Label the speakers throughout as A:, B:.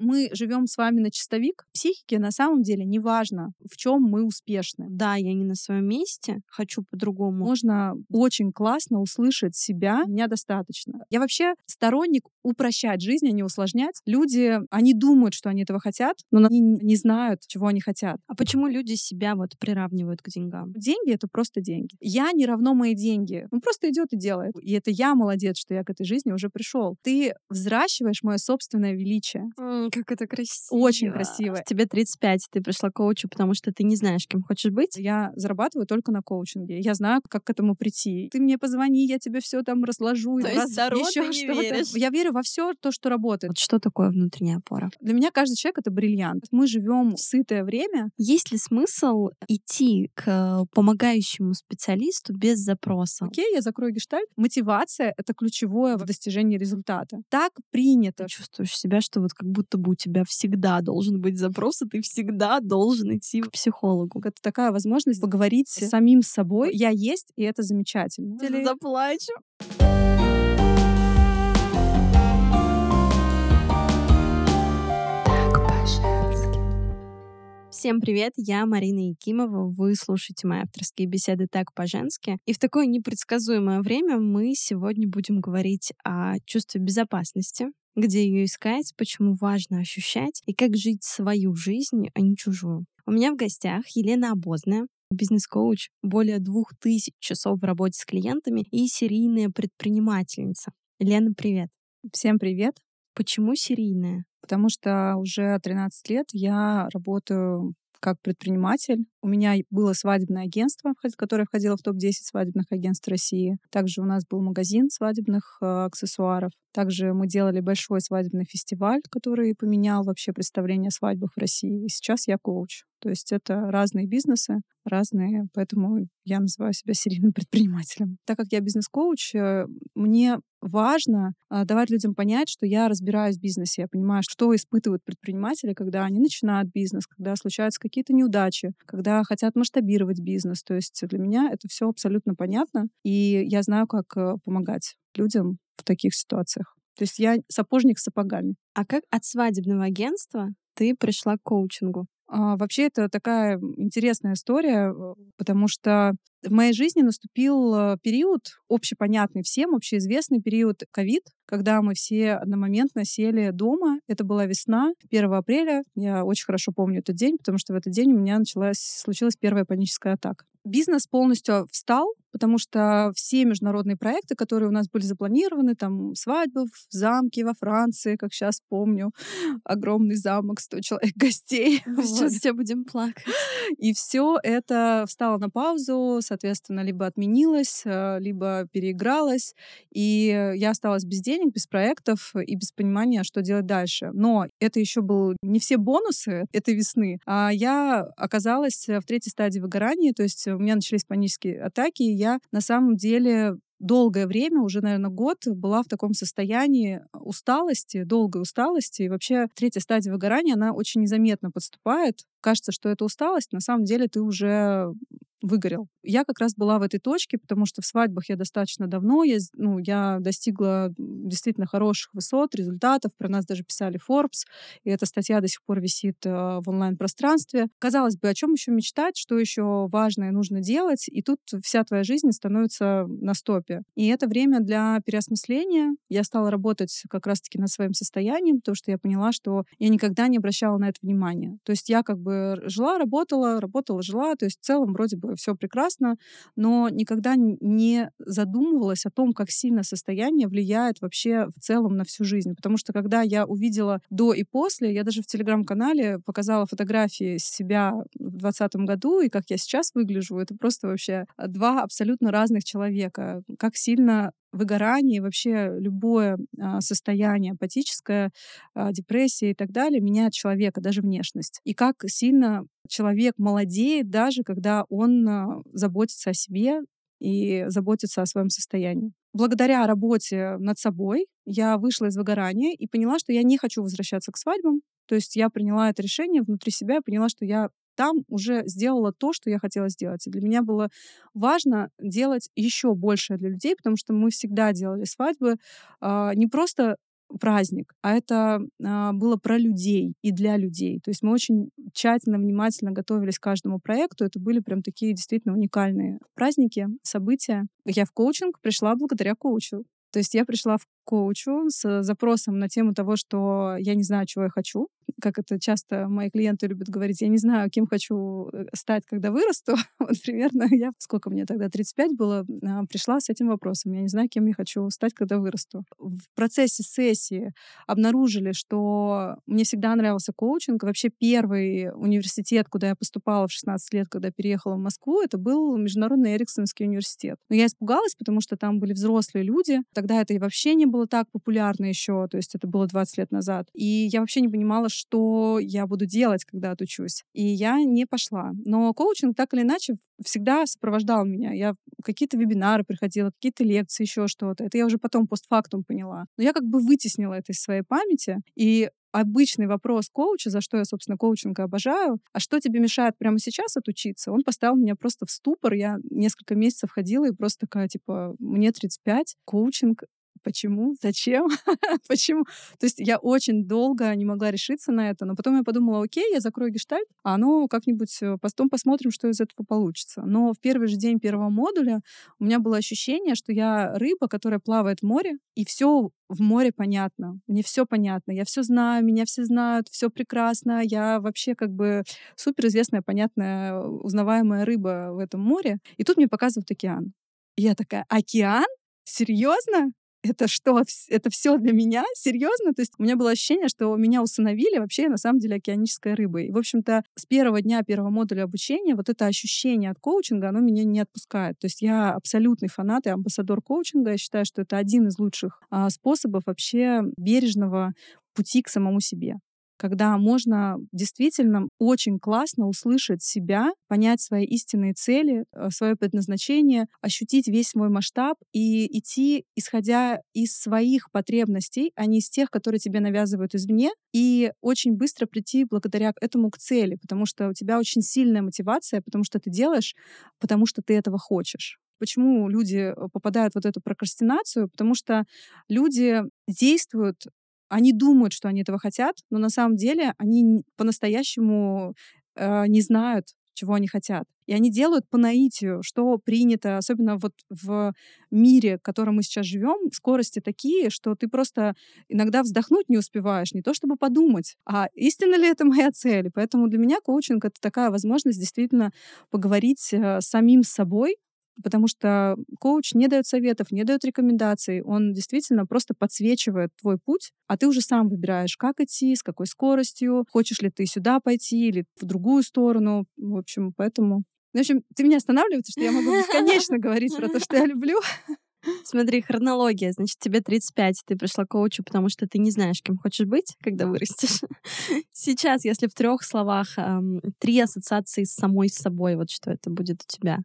A: мы живем с вами на чистовик, психике на самом деле не важно, в чем мы успешны.
B: Да, я не на своем месте, хочу по-другому.
A: Можно очень классно услышать себя, меня достаточно. Я вообще сторонник упрощать жизнь, а не усложнять. Люди, они думают, что они этого хотят, но они не знают, чего они хотят.
B: А почему люди себя вот приравнивают к деньгам?
A: Деньги — это просто деньги. Я не равно мои деньги. Он просто идет и делает. И это я молодец, что я к этой жизни уже пришел. Ты взращиваешь мое собственное величие.
B: Как это красиво.
A: Очень красиво.
B: Тебе 35, ты пришла к коучу, потому что ты не знаешь, кем хочешь быть.
A: Я зарабатываю только на коучинге. Я знаю, как к этому прийти. Ты мне позвони, я тебе все там разложу.
B: То есть рот ты не веришь?
A: Я верю во все то, что работает.
B: Вот что такое внутренняя опора?
A: Для меня каждый человек это бриллиант. Мы живем в сытое время.
B: Есть ли смысл идти к помогающему специалисту без запроса?
A: Окей, я закрою гештальт. Мотивация — это ключевое в достижении результата. Так принято.
B: Ты чувствуешь себя, что вот как будто бы у тебя всегда должен быть запрос, и ты всегда должен идти к психологу.
A: Это такая возможность поговорить с самим собой. Я есть, и это замечательно.
B: Заплачу. Всем привет, я Марина Якимова, вы слушаете мои авторские беседы «Так по-женски». И в такое непредсказуемое время мы сегодня будем говорить о чувстве безопасности, где ее искать, почему важно ощущать и как жить свою жизнь, а не чужую. У меня в гостях Елена Обозная, бизнес-коуч, более двух тысяч часов в работе с клиентами и серийная предпринимательница. Лена, привет.
A: Всем привет.
B: Почему серийная?
A: Потому что уже 13 лет я работаю как предприниматель. У меня было свадебное агентство, которое входило в топ-10 свадебных агентств России. Также у нас был магазин свадебных э, аксессуаров. Также мы делали большой свадебный фестиваль, который поменял вообще представление о свадьбах в России. И сейчас я коуч. То есть это разные бизнесы, разные, поэтому я называю себя серийным предпринимателем. Так как я бизнес-коуч, э, мне важно э, давать людям понять, что я разбираюсь в бизнесе, я понимаю, что испытывают предприниматели, когда они начинают бизнес, когда случаются какие-то неудачи, когда хотят масштабировать бизнес. То есть для меня это все абсолютно понятно, и я знаю, как э, помогать людям в таких ситуациях. То есть я сапожник с сапогами.
B: А как от свадебного агентства ты пришла к коучингу?
A: А, вообще это такая интересная история, э, потому что в моей жизни наступил э, период, общепонятный всем, общеизвестный период ковид, когда мы все одномоментно сели дома. Это была весна, 1 апреля. Я очень хорошо помню этот день, потому что в этот день у меня началась, случилась первая паническая атака. Бизнес полностью встал, потому что все международные проекты, которые у нас были запланированы, там свадьбы в замке во Франции, как сейчас помню, огромный замок, 100 человек гостей.
B: Сейчас все будем плакать.
A: И все это встало на паузу, соответственно, либо отменилось, э, либо переигралось, и я осталась без денег, без проектов и без понимания, что делать дальше. Но это еще был не все бонусы этой весны, а я оказалась в третьей стадии выгорания, то есть у меня начались панические атаки, и я на самом деле долгое время, уже, наверное, год, была в таком состоянии усталости, долгой усталости. И вообще третья стадия выгорания, она очень незаметно подступает. Кажется, что это усталость, на самом деле ты уже выгорел. Я как раз была в этой точке, потому что в свадьбах я достаточно давно, я, ну, я достигла действительно хороших высот, результатов, про нас даже писали Forbes, и эта статья до сих пор висит э, в онлайн-пространстве. Казалось бы, о чем еще мечтать, что еще важное нужно делать, и тут вся твоя жизнь становится на стопе. И это время для переосмысления. Я стала работать как раз-таки над своим состоянием, потому что я поняла, что я никогда не обращала на это внимания. То есть я как бы жила, работала, работала, жила, то есть в целом вроде бы все прекрасно, но никогда не задумывалась о том, как сильно состояние влияет вообще в целом на всю жизнь. Потому что когда я увидела до и после, я даже в телеграм-канале показала фотографии себя в 2020 году и как я сейчас выгляжу, это просто вообще два абсолютно разных человека. Как сильно выгорание, вообще любое а, состояние апатическое, а, депрессия и так далее меняет человека, даже внешность. И как сильно человек молодеет, даже когда он а, заботится о себе и заботится о своем состоянии. Благодаря работе над собой я вышла из выгорания и поняла, что я не хочу возвращаться к свадьбам. То есть я приняла это решение внутри себя и поняла, что я там уже сделала то, что я хотела сделать. И для меня было важно делать еще больше для людей, потому что мы всегда делали свадьбы э, не просто праздник, а это а, было про людей и для людей. То есть мы очень тщательно, внимательно готовились к каждому проекту. Это были прям такие действительно уникальные праздники, события. Я в коучинг пришла благодаря коучу. То есть я пришла в коучу с запросом на тему того, что я не знаю, чего я хочу. Как это часто мои клиенты любят говорить, я не знаю, кем хочу э, стать, когда вырасту. вот примерно я, сколько мне тогда, 35 было, а, пришла с этим вопросом. Я не знаю, кем я хочу стать, когда вырасту. В процессе сессии обнаружили, что мне всегда нравился коучинг. Вообще первый университет, куда я поступала в 16 лет, когда переехала в Москву, это был Международный Эриксонский университет. Но я испугалась, потому что там были взрослые люди. Тогда это и вообще не было так популярно еще, то есть это было 20 лет назад. И я вообще не понимала, что я буду делать, когда отучусь. И я не пошла. Но коучинг так или иначе всегда сопровождал меня. Я какие-то вебинары приходила, какие-то лекции, еще что-то. Это я уже потом постфактум поняла. Но я как бы вытеснила это из своей памяти. И обычный вопрос коуча, за что я, собственно, коучинг обожаю, а что тебе мешает прямо сейчас отучиться, он поставил меня просто в ступор. Я несколько месяцев ходила и просто такая, типа, мне 35, коучинг почему, зачем, почему. То есть я очень долго не могла решиться на это, но потом я подумала, окей, я закрою гештальт, а ну как-нибудь э, потом посмотрим, что из этого получится. Но в первый же день первого модуля у меня было ощущение, что я рыба, которая плавает в море, и все в море понятно. Мне все понятно. Я все знаю, меня все знают, все прекрасно. Я вообще как бы суперизвестная, понятная, узнаваемая рыба в этом море. И тут мне показывают океан. И я такая, океан? Серьезно? Это что, это все для меня? Серьезно? То есть у меня было ощущение, что меня усыновили вообще на самом деле океанической. И, в общем-то, с первого дня первого модуля обучения вот это ощущение от коучинга, оно меня не отпускает. То есть я абсолютный фанат и амбассадор коучинга. Я считаю, что это один из лучших а, способов вообще бережного пути к самому себе когда можно действительно очень классно услышать себя, понять свои истинные цели, э, свое предназначение, ощутить весь свой масштаб и идти, исходя из своих потребностей, а не из тех, которые тебе навязывают извне, и очень быстро прийти благодаря этому к цели, потому что у тебя очень сильная мотивация, потому что ты делаешь, потому что ты этого хочешь. Почему люди э, попадают в вот эту прокрастинацию, потому что люди действуют они думают, что они этого хотят, но на самом деле они по-настоящему э, не знают, чего они хотят. И они делают по наитию, что принято, особенно вот в мире, в котором мы сейчас живем, скорости такие, что ты просто иногда вздохнуть не успеваешь, не то чтобы подумать, а истинно ли это моя цель. Поэтому для меня коучинг — это такая возможность действительно поговорить э, с самим собой, потому что коуч не дает советов, не дает рекомендаций, он действительно просто подсвечивает твой путь, а ты уже сам выбираешь, как идти, с какой скоростью, хочешь ли ты сюда пойти или в другую сторону. В общем, поэтому... В общем, ты меня останавливаешь, что я могу бесконечно говорить про то, что я люблю.
B: Смотри, хронология. Значит, тебе 35, ты пришла к коучу, потому что ты не знаешь, кем хочешь быть, когда вырастешь. Сейчас, если в трех словах, три ассоциации с самой собой, вот что это будет у тебя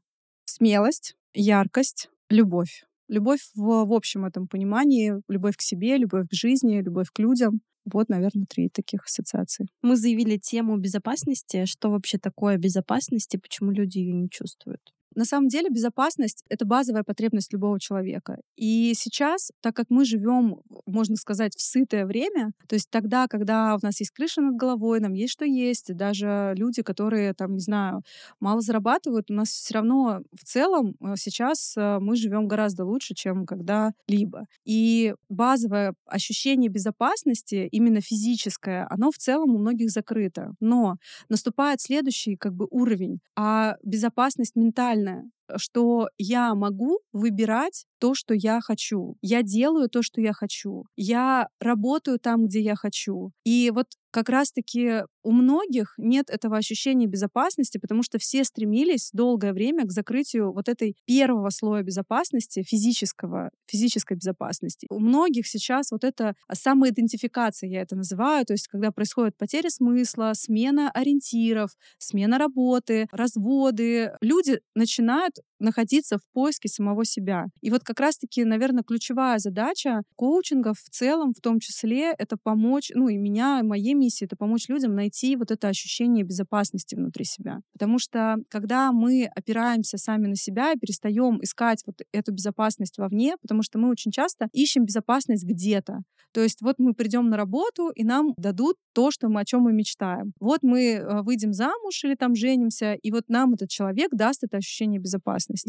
A: смелость, яркость, любовь. Любовь в, в общем этом понимании, любовь к себе, любовь к жизни, любовь к людям. Вот, наверное, три таких ассоциации.
B: Мы заявили тему безопасности. Что вообще такое безопасность и почему люди ее не чувствуют?
A: На самом деле безопасность — это базовая потребность любого человека. И сейчас, так как мы живем, можно сказать, в сытое время, то есть тогда, когда у нас есть крыша над головой, нам есть что есть, даже люди, которые, там, не знаю, мало зарабатывают, у нас все равно в целом э, сейчас э, мы живем гораздо лучше, чем когда-либо. И базовое ощущение безопасности, именно физическое, оно в целом у многих закрыто. Но наступает следующий как бы уровень, а безопасность ментальная реальное, что я могу выбирать то, что я хочу. Я делаю то, что я хочу. Я работаю там, где я хочу. И вот как раз-таки у многих нет этого ощущения безопасности, потому что все стремились долгое время к закрытию вот этой первого слоя безопасности, физического, физической безопасности. У многих сейчас вот это самоидентификация, я это называю, то есть когда происходит потеря смысла, смена ориентиров, смена работы, разводы, люди начинают находиться в поиске самого себя. И вот как раз-таки, наверное, ключевая задача коучинга в целом, в том числе, это помочь, ну и меня, и моей миссии, это помочь людям найти вот это ощущение безопасности внутри себя. Потому что когда мы опираемся сами на себя и перестаем искать вот эту безопасность вовне, потому что мы очень часто ищем безопасность где-то. То есть вот мы придем на работу, и нам дадут то, что мы, о чем мы мечтаем. Вот мы э, выйдем замуж или там женимся, и вот нам этот человек даст это ощущение безопасности.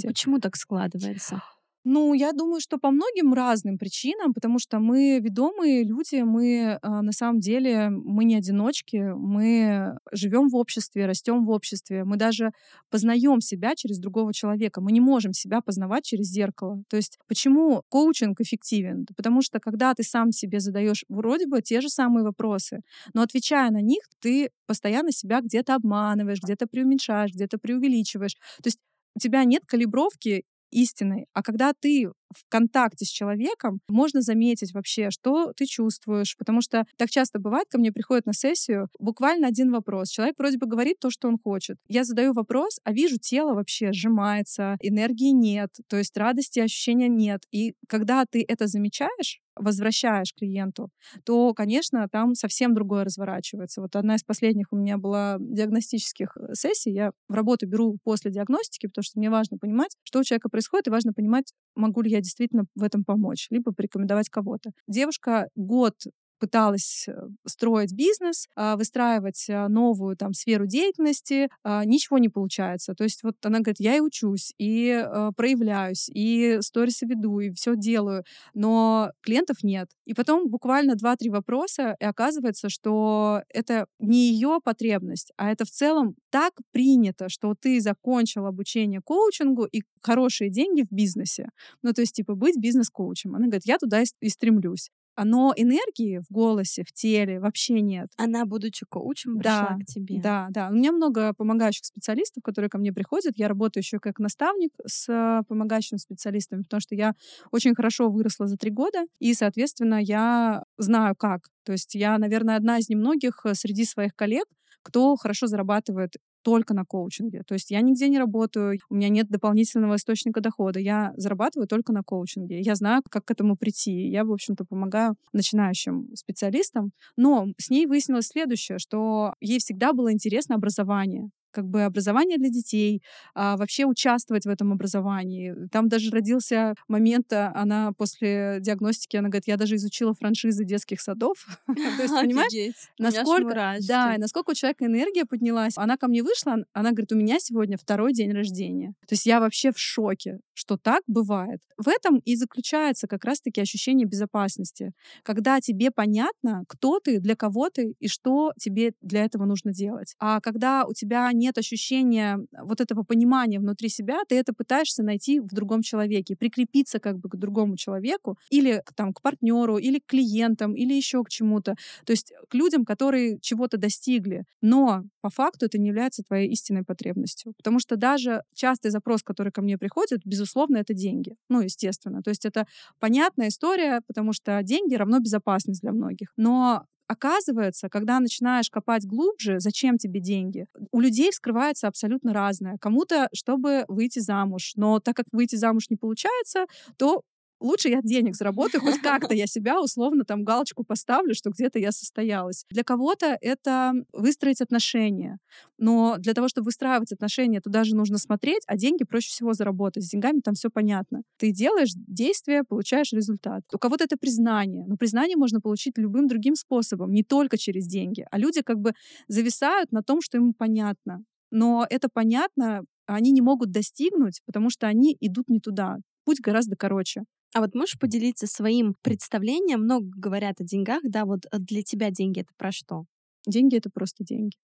B: Почему так складывается?
A: Ну, я думаю, что по многим разным причинам, потому что мы ведомые люди, мы э, на самом деле мы не одиночки, мы живем в обществе, растем в обществе, мы даже познаем себя через другого человека. Мы не можем себя познавать через зеркало. То есть почему коучинг эффективен? Потому что когда ты сам себе задаешь вроде бы те же самые вопросы, но отвечая на них, ты постоянно себя где-то обманываешь, где-то преуменьшаешь, где-то преувеличиваешь. То есть у тебя нет калибровки истиной. А когда ты в контакте с человеком, можно заметить вообще, что ты чувствуешь. Потому что так часто бывает, ко мне приходят на сессию буквально один вопрос. Человек вроде бы говорит то, что он хочет. Я задаю вопрос, а вижу, тело вообще сжимается, энергии нет, то есть радости, ощущения нет. И когда ты это замечаешь, возвращаешь клиенту, то, конечно, там совсем другое разворачивается. Вот одна из последних у меня была диагностических э, сессий. Я в работу беру после диагностики, потому что мне важно понимать, что у человека происходит, и важно понимать, могу ли я действительно в этом помочь, либо порекомендовать кого-то. Девушка год пыталась э, строить бизнес, а, выстраивать а, новую там сферу деятельности, а, ничего не получается. То есть вот она говорит, я и учусь, и проявляюсь, и сторисы веду, и все делаю, но клиентов нет. И потом буквально два-три вопроса, и оказывается, что это не ее потребность, а это в целом так принято, что ты закончил обучение коучингу и хорошие деньги в бизнесе. Ну, то есть, типа, быть бизнес-коучем. Она говорит, я туда и стремлюсь но энергии в голосе, в теле вообще нет.
B: Она, будучи коучем, пришла
A: да,
B: к тебе.
A: Да, да. У меня много помогающих специалистов, которые ко мне приходят. Я работаю еще как наставник с э, помогающими специалистами, потому что я очень хорошо выросла за три года, и, соответственно, я знаю как. То есть я, наверное, одна из немногих э, среди своих коллег, кто хорошо зарабатывает только на коучинге. То есть я нигде не работаю, у меня нет дополнительного источника дохода. Я зарабатываю только на коучинге. Я знаю, как к этому прийти. Я, в общем-то, помогаю начинающим специалистам. Но с ней выяснилось следующее, что ей всегда было интересно образование как бы образование для детей, а вообще участвовать в этом образовании. Там даже родился момент, а, она после диагностики, она говорит, я даже изучила франшизы детских садов. То есть, понимаешь, насколько, да, насколько у человека энергия поднялась. Она ко мне вышла, она говорит, у меня сегодня второй день рождения. То есть я вообще в шоке, что так бывает. В этом и заключается как раз-таки ощущение безопасности, когда тебе понятно, кто ты, для кого ты и что тебе для этого нужно делать. А когда у тебя не нет ощущения вот этого понимания внутри себя, ты это пытаешься найти в другом человеке, прикрепиться как бы к другому человеку или там к партнеру, или к клиентам, или еще к чему-то. То есть к людям, которые чего-то достигли. Но по факту это не является твоей истинной потребностью. Потому что даже частый запрос, который ко мне приходит, безусловно, это деньги. Ну, естественно. То есть это понятная история, потому что деньги равно безопасность для многих. Но Оказывается, когда начинаешь копать глубже, зачем тебе деньги, у людей вскрывается абсолютно разное. Кому-то, чтобы выйти замуж, но так как выйти замуж не получается, то лучше я денег заработаю, хоть как-то я себя условно там галочку поставлю, что где-то я состоялась. Для кого-то это выстроить отношения. Но для того, чтобы выстраивать отношения, туда же нужно смотреть, а деньги проще всего заработать. С деньгами там все понятно. Ты делаешь действие, получаешь результат. У кого-то это признание. Но признание можно получить любым другим способом, не только через деньги. А люди как бы зависают на том, что им понятно. Но это понятно, они не могут достигнуть, потому что они идут не туда. Путь гораздо короче.
B: А вот можешь поделиться своим представлением? Много говорят о деньгах, да, вот э, для тебя деньги это про что?
A: Деньги это просто деньги.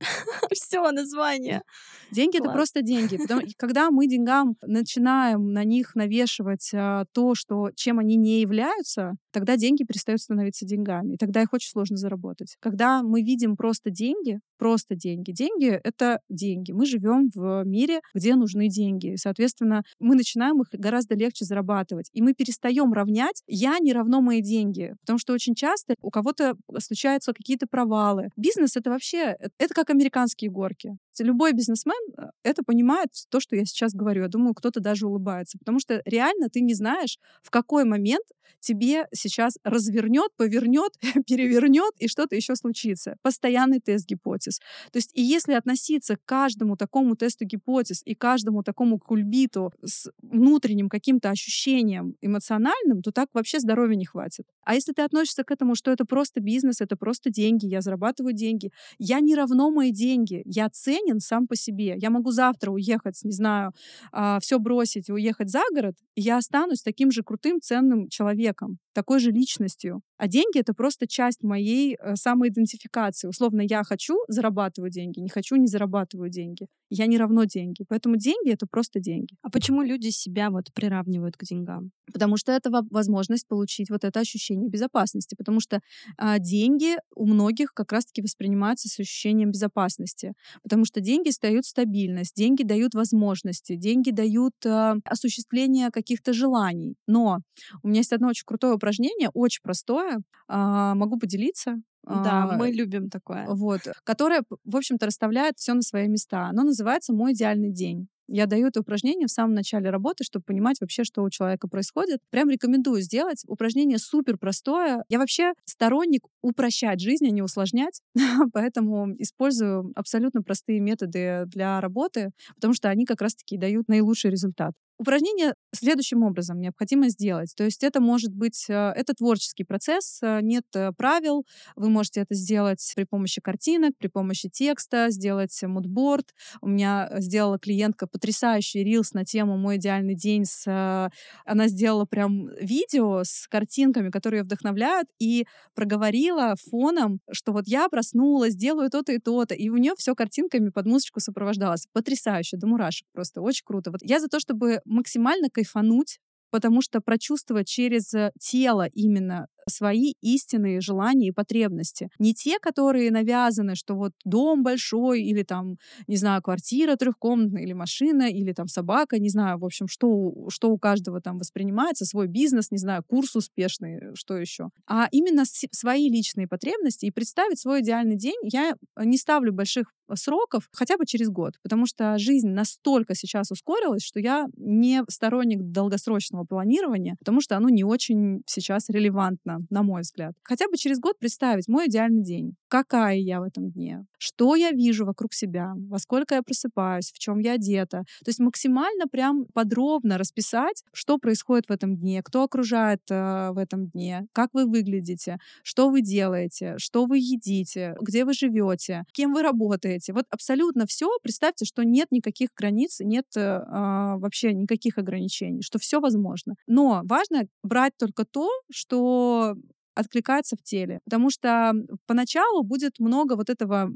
B: Все, название.
A: Деньги это просто деньги. когда мы деньгам начинаем на них навешивать а, то, что чем они не являются, тогда деньги перестают становиться деньгами. И тогда их очень сложно заработать. Когда мы видим просто деньги, просто деньги. Деньги — это деньги. Мы живем в мире, где нужны деньги. И, соответственно, мы начинаем их гораздо легче зарабатывать. И мы перестаем равнять «я не равно мои деньги». Потому что очень часто у кого-то случаются какие-то провалы. Бизнес — это вообще, это как американские горки. Есть любой бизнесмен э, это понимает, то, что я сейчас говорю. Я думаю, кто-то даже улыбается. Потому что реально ты не знаешь, в какой момент тебе сейчас развернет, повернет, перевернет и что-то еще случится. Постоянный тест гипотез. То есть и если относиться к каждому такому тесту гипотез и каждому такому кульбиту с внутренним каким-то ощущением эмоциональным, то так вообще здоровья не хватит. А если ты относишься к этому, что это просто бизнес, это просто деньги, я зарабатываю деньги, я не равно мои деньги, я ценен сам по себе. Я могу завтра уехать, не знаю, а, все бросить и уехать за город, и я останусь таким же крутым, ценным человеком, такой же личностью. А деньги — это просто часть моей э, самоидентификации. Условно, я хочу зарабатывать деньги, не хочу, не зарабатываю деньги. Я не равно деньги. Поэтому деньги — это просто деньги.
B: А почему люди себя вот приравнивают к деньгам?
A: Потому что это возможность получить вот это ощущение безопасности. Потому что а, деньги у многих как раз-таки воспринимаются с ощущением безопасности. Потому что деньги дают стабильность, деньги дают возможности, деньги дают а, осуществление каких-то желаний. Но у меня есть одно очень крутое упражнение, очень простое, а, могу поделиться.
B: Да, а, мы любим такое.
A: Вот, которое, в общем-то, расставляет все на свои места. Оно называется «Мой идеальный день». Я даю это упражнение в самом начале работы, чтобы понимать вообще, что у человека происходит. Прям рекомендую сделать. Упражнение супер простое. Я вообще сторонник упрощать жизнь, а не усложнять. Поэтому использую абсолютно простые методы для работы, потому что они как раз-таки дают наилучший результат. Упражнение следующим образом необходимо сделать. То есть это может быть, э, это творческий процесс, э, нет э, правил. Вы можете это сделать при помощи картинок, при помощи текста, сделать мудборд. У меня сделала клиентка потрясающий рилс на тему «Мой идеальный день». С, она сделала прям видео с картинками, которые вдохновляют, и проговорила фоном, что вот я проснулась, делаю то-то и то-то, и у нее все картинками под музычку сопровождалось. Потрясающе, до мурашек просто, очень круто. Вот я за то, чтобы максимально кайфануть, потому что прочувствовать через э, тело именно свои истинные желания и потребности. Не те, которые навязаны, что вот дом большой или там, не знаю, квартира трехкомнатная или машина или там собака, не знаю, в общем, что, что у каждого там воспринимается, свой бизнес, не знаю, курс успешный, что еще. А именно свои личные потребности и представить свой идеальный день. Я не ставлю больших сроков хотя бы через год, потому что жизнь настолько сейчас ускорилась, что я не сторонник долгосрочного планирования, потому что оно не очень сейчас релевантно на мой взгляд. Хотя бы через год представить мой идеальный день. Какая я в этом дне? Что я вижу вокруг себя? Во сколько я просыпаюсь? В чем я одета? То есть максимально прям подробно расписать, что происходит в этом дне, кто окружает э, в этом дне, как вы выглядите, что вы делаете, что вы едите, где вы живете, кем вы работаете. Вот абсолютно все. Представьте, что нет никаких границ, нет э, а, вообще никаких ограничений, что все возможно. Но важно брать только то, что откликается в теле. Потому что поначалу будет много вот этого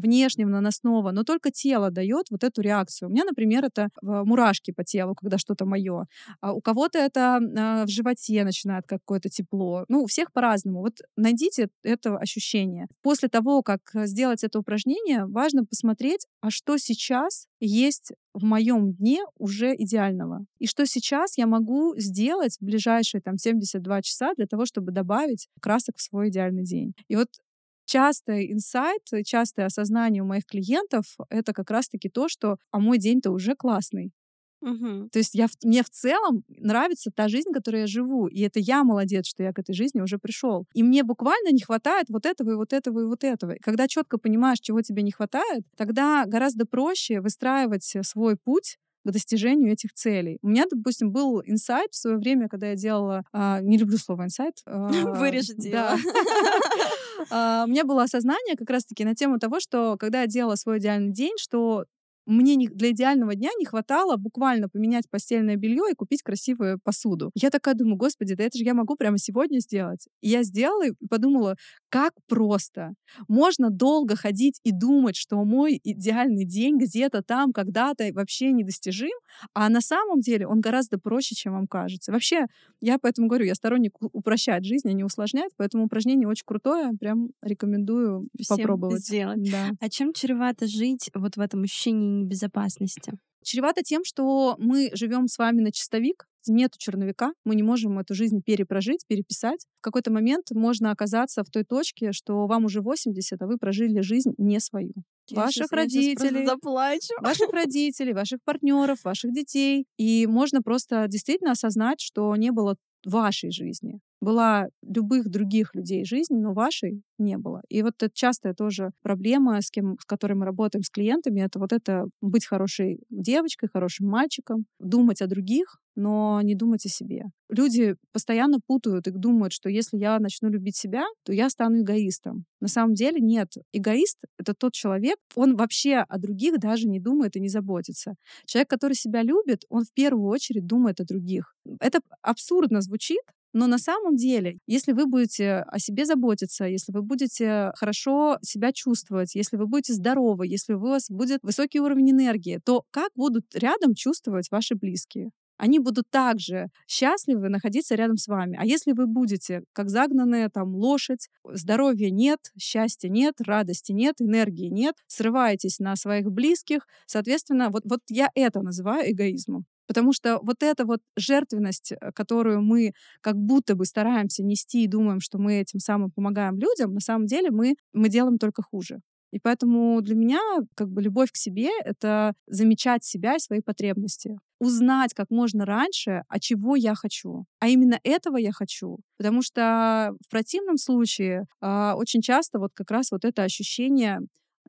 A: внешнего наносного, но только тело дает вот эту реакцию. У меня, например, это мурашки по телу, когда что-то мое. А у кого-то это а, в животе начинает какое-то тепло. Ну, у всех по-разному. Вот найдите это ощущение. После того, как сделать это упражнение, важно посмотреть, а что сейчас есть в моем дне уже идеального. И что сейчас я могу сделать в ближайшие там 72 часа для того, чтобы добавить красок в свой идеальный день. И вот частый инсайт, частое осознание у моих клиентов — это как раз-таки то, что «а мой день-то уже классный».
B: Угу.
A: То есть я, мне в целом нравится та жизнь, которой я живу. И это я молодец, что я к этой жизни уже пришел. И мне буквально не хватает вот этого и вот этого и вот этого. И когда четко понимаешь, чего тебе не хватает, тогда гораздо проще выстраивать свой путь к достижению этих целей. У меня, допустим, был инсайт в свое время, когда я делала... А, не люблю слово инсайт.
B: А, Вырежете
A: да. а, У меня было осознание как раз-таки на тему того, что когда я делала свой идеальный день, что мне не, для идеального дня не хватало буквально поменять постельное белье и купить красивую посуду. Я такая думаю, господи, да это же я могу прямо сегодня сделать. И я сделала и подумала, как просто. Можно долго ходить и думать, что мой идеальный день где-то там, когда-то вообще недостижим, а на самом деле он гораздо проще, чем вам кажется. Вообще, я поэтому говорю, я сторонник упрощать жизнь, а не усложнять, поэтому упражнение очень крутое, прям рекомендую
B: Всем
A: попробовать.
B: сделать.
A: Да.
B: А чем чревато жить вот в этом ощущении безопасности?
A: Чревато тем, что мы живем с вами на чистовик, нет черновика, мы не можем эту жизнь перепрожить, переписать. В какой-то момент можно оказаться в той точке, что вам уже 80, а вы прожили жизнь не свою. ваших
B: я щас
A: родителей,
B: заплачу.
A: ваших родителей, ваших партнеров, ваших детей. И можно просто действительно осознать, что не было вашей жизни. Была любых других людей жизнь, но вашей не было. И вот это частая тоже проблема, с, кем, с которой мы работаем с клиентами, это вот это быть хорошей девочкой, хорошим мальчиком, думать о других, но не думать о себе. Люди постоянно путают и думают, что если я начну любить себя, то я стану эгоистом. На самом деле нет. Эгоист — это тот человек, он вообще о других даже не думает и не заботится. Человек, который себя любит, он в первую очередь думает о других. Это абсурдно звучит, но на самом деле, если вы будете о себе заботиться, если вы будете хорошо себя чувствовать, если вы будете здоровы, если у вас будет высокий уровень энергии, то как будут рядом чувствовать ваши близкие? они будут также счастливы находиться рядом с вами. А если вы будете как загнанная там лошадь, здоровья нет, счастья нет, радости нет, энергии нет, срываетесь на своих близких, соответственно, вот, вот я это называю эгоизмом. Потому что вот эта вот жертвенность, э, которую мы как будто бы стараемся нести и думаем, что мы этим самым помогаем людям, на самом деле мы, мы делаем только хуже. И поэтому для меня как бы любовь к себе — это замечать себя и свои потребности. Узнать как можно раньше, а чего я хочу. А именно этого я хочу. Потому что в противном случае э, очень часто вот как раз вот это ощущение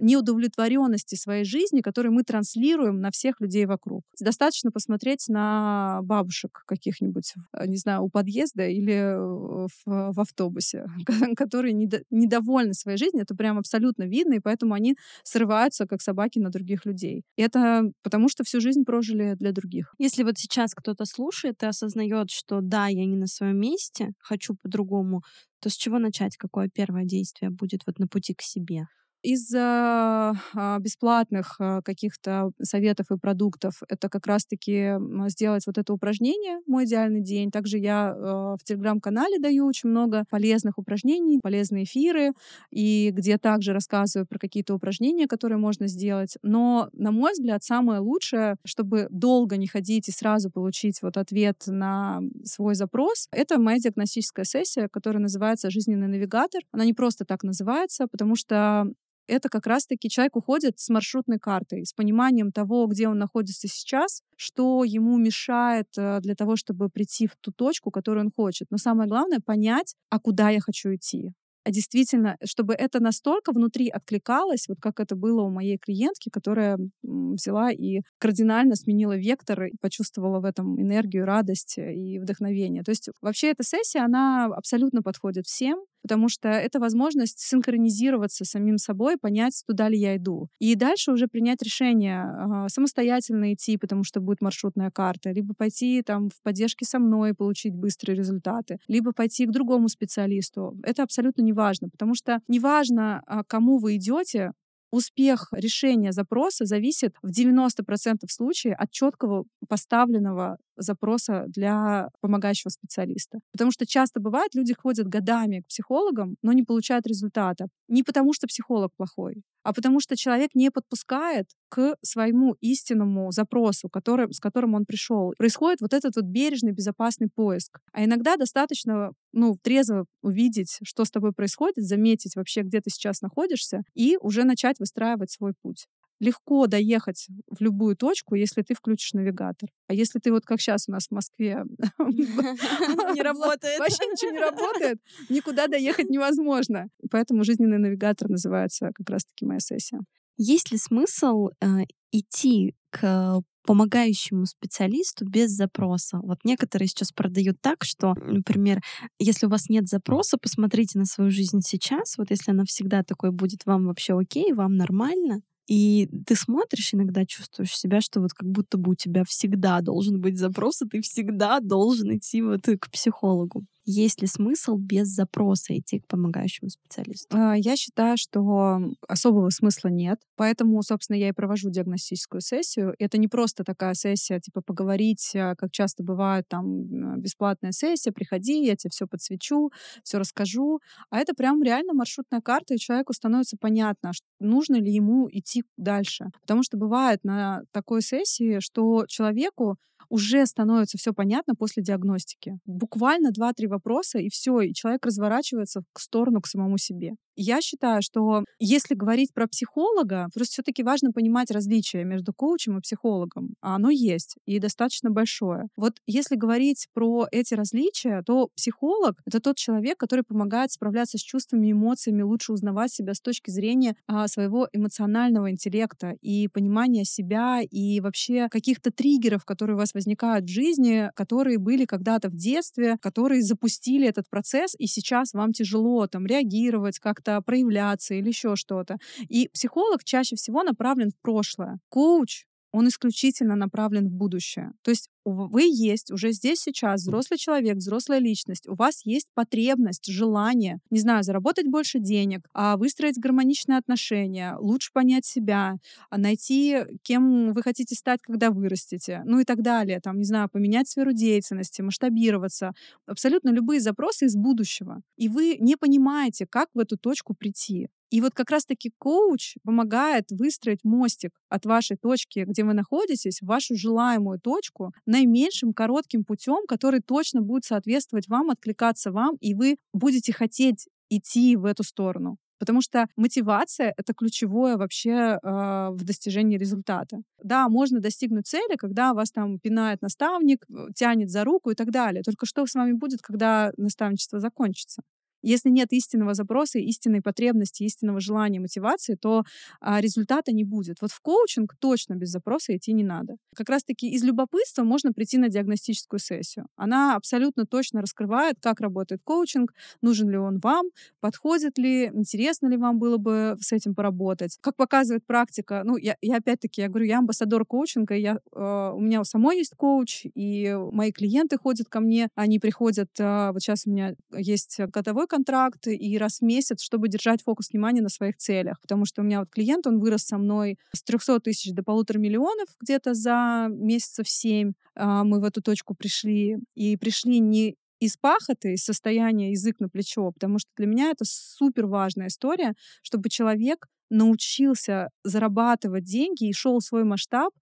A: неудовлетворенности своей жизни, которую мы транслируем на всех людей вокруг. Достаточно посмотреть на бабушек каких-нибудь, э, не знаю, у подъезда или в, в автобусе, которые недо, недовольны своей жизнью. Это прям абсолютно видно, и поэтому они срываются, как собаки, на других людей. И это потому, что всю жизнь прожили для других.
B: Если вот сейчас кто-то слушает и осознает, что да, я не на своем месте, хочу по-другому, то с чего начать? Какое первое действие будет вот на пути к себе?
A: Из а, бесплатных а, каких-то советов и продуктов это как раз-таки сделать вот это упражнение «Мой идеальный день». Также я а, в Телеграм-канале даю очень много полезных упражнений, полезные эфиры, и где также рассказываю про какие-то упражнения, которые можно сделать. Но, на мой взгляд, самое лучшее, чтобы долго не ходить и сразу получить вот ответ на свой запрос, это моя диагностическая сессия, которая называется «Жизненный навигатор». Она не просто так называется, потому что это как раз-таки человек уходит с маршрутной картой, с пониманием того, где он находится сейчас, что ему мешает э, для того, чтобы прийти в ту точку, которую он хочет. Но самое главное — понять, а куда я хочу идти а действительно, чтобы это настолько внутри откликалось, вот как это было у моей клиентки, которая взяла и кардинально сменила вектор и почувствовала в этом энергию, радость и вдохновение. То есть вообще эта сессия, она абсолютно подходит всем, потому что это возможность синхронизироваться с самим собой, понять, туда ли я иду. И дальше уже принять решение э, самостоятельно идти, потому что будет маршрутная карта, либо пойти там в поддержке со мной получить быстрые результаты, либо пойти к другому специалисту. Это абсолютно не важно, потому что неважно, а, кому вы идете, успех решения запроса зависит в 90% случаев от четкого поставленного запроса для помогающего специалиста. Потому что часто бывает, люди ходят годами к психологам, но не получают результата. Не потому, что психолог плохой, а потому что человек не подпускает к своему истинному запросу, который, с которым он пришел. Происходит вот этот вот бережный, безопасный поиск. А иногда достаточно ну, трезво увидеть, что с тобой происходит, заметить вообще, где ты сейчас находишься, и уже начать выстраивать свой путь легко доехать в любую точку, если ты включишь навигатор. А если ты вот как сейчас у нас в Москве
B: не работает,
A: вообще ничего не работает, никуда доехать невозможно. Поэтому жизненный навигатор называется как раз-таки моя сессия.
B: Есть ли смысл э, идти к помогающему специалисту без запроса. Вот некоторые сейчас продают так, что, например, если у вас нет запроса, посмотрите на свою жизнь сейчас. Вот если она всегда такой будет, вам вообще окей, вам нормально, и ты смотришь, иногда чувствуешь себя, что вот как будто бы у тебя всегда должен быть запрос, и ты всегда должен идти вот к психологу. Есть ли смысл без запроса идти к помогающему специалисту?
A: А, я считаю, что особого смысла нет. Поэтому, собственно, я и провожу диагностическую сессию. Это не просто такая сессия, типа поговорить, а, как часто бывает там бесплатная сессия, приходи, я тебе все подсвечу, все расскажу. А это прям реально маршрутная карта, и человеку становится понятно, нужно ли ему идти дальше. Потому что бывает на такой сессии, что человеку уже становится все понятно после диагностики. Буквально 2-3 вопроса, и все, и человек разворачивается в сторону к самому себе. Я считаю, что если говорить про психолога, просто все-таки важно понимать различия между коучем и психологом. А оно есть и достаточно большое. Вот если говорить про эти различия, то психолог — это тот человек, который помогает справляться с чувствами эмоциями, лучше узнавать себя с точки зрения а, своего эмоционального интеллекта и понимания себя и вообще каких-то триггеров, которые у вас возникают в жизни, которые были когда-то в детстве, которые запустили этот процесс, и сейчас вам тяжело там реагировать, как как-то проявляться или еще что-то. И психолог чаще всего направлен в прошлое. Коуч он исключительно направлен в будущее. То есть вы есть уже здесь сейчас взрослый человек, взрослая личность, у вас есть потребность, желание, не знаю, заработать больше денег, а выстроить гармоничные отношения, лучше понять себя, а найти, кем вы хотите стать, когда вырастете, ну и так далее, там, не знаю, поменять сферу деятельности, масштабироваться, абсолютно любые запросы из будущего. И вы не понимаете, как в эту точку прийти. И вот как раз-таки коуч помогает выстроить мостик от вашей точки, где вы находитесь, в вашу желаемую точку наименьшим коротким путем, который точно будет соответствовать вам, откликаться вам, и вы будете хотеть идти в эту сторону. Потому что мотивация — это ключевое вообще э, в достижении результата. Да, можно достигнуть цели, когда вас там пинает наставник, э, тянет за руку и так далее. Только что с вами будет, когда наставничество закончится? Если нет истинного запроса, истинной потребности, истинного желания, мотивации, то а, результата не будет. Вот в коучинг точно без запроса идти не надо. Как раз-таки из любопытства можно прийти на диагностическую сессию. Она абсолютно точно раскрывает, как работает коучинг, нужен ли он вам, подходит ли, интересно ли вам было бы с этим поработать. Как показывает практика, ну, я, я опять-таки, я говорю, я амбассадор коучинга, я, э, у меня у самой есть коуч, и мои клиенты ходят ко мне, они приходят, э, вот сейчас у меня есть годовой контракт и раз в месяц, чтобы держать фокус внимания на своих целях. Потому что у меня вот клиент, он вырос со мной с 300 тысяч до полутора миллионов где-то за месяцев 7. А, мы в эту точку пришли. И пришли не из пахоты, из состояния язык на плечо, потому что для меня это супер важная история, чтобы человек научился зарабатывать деньги и шел свой масштаб,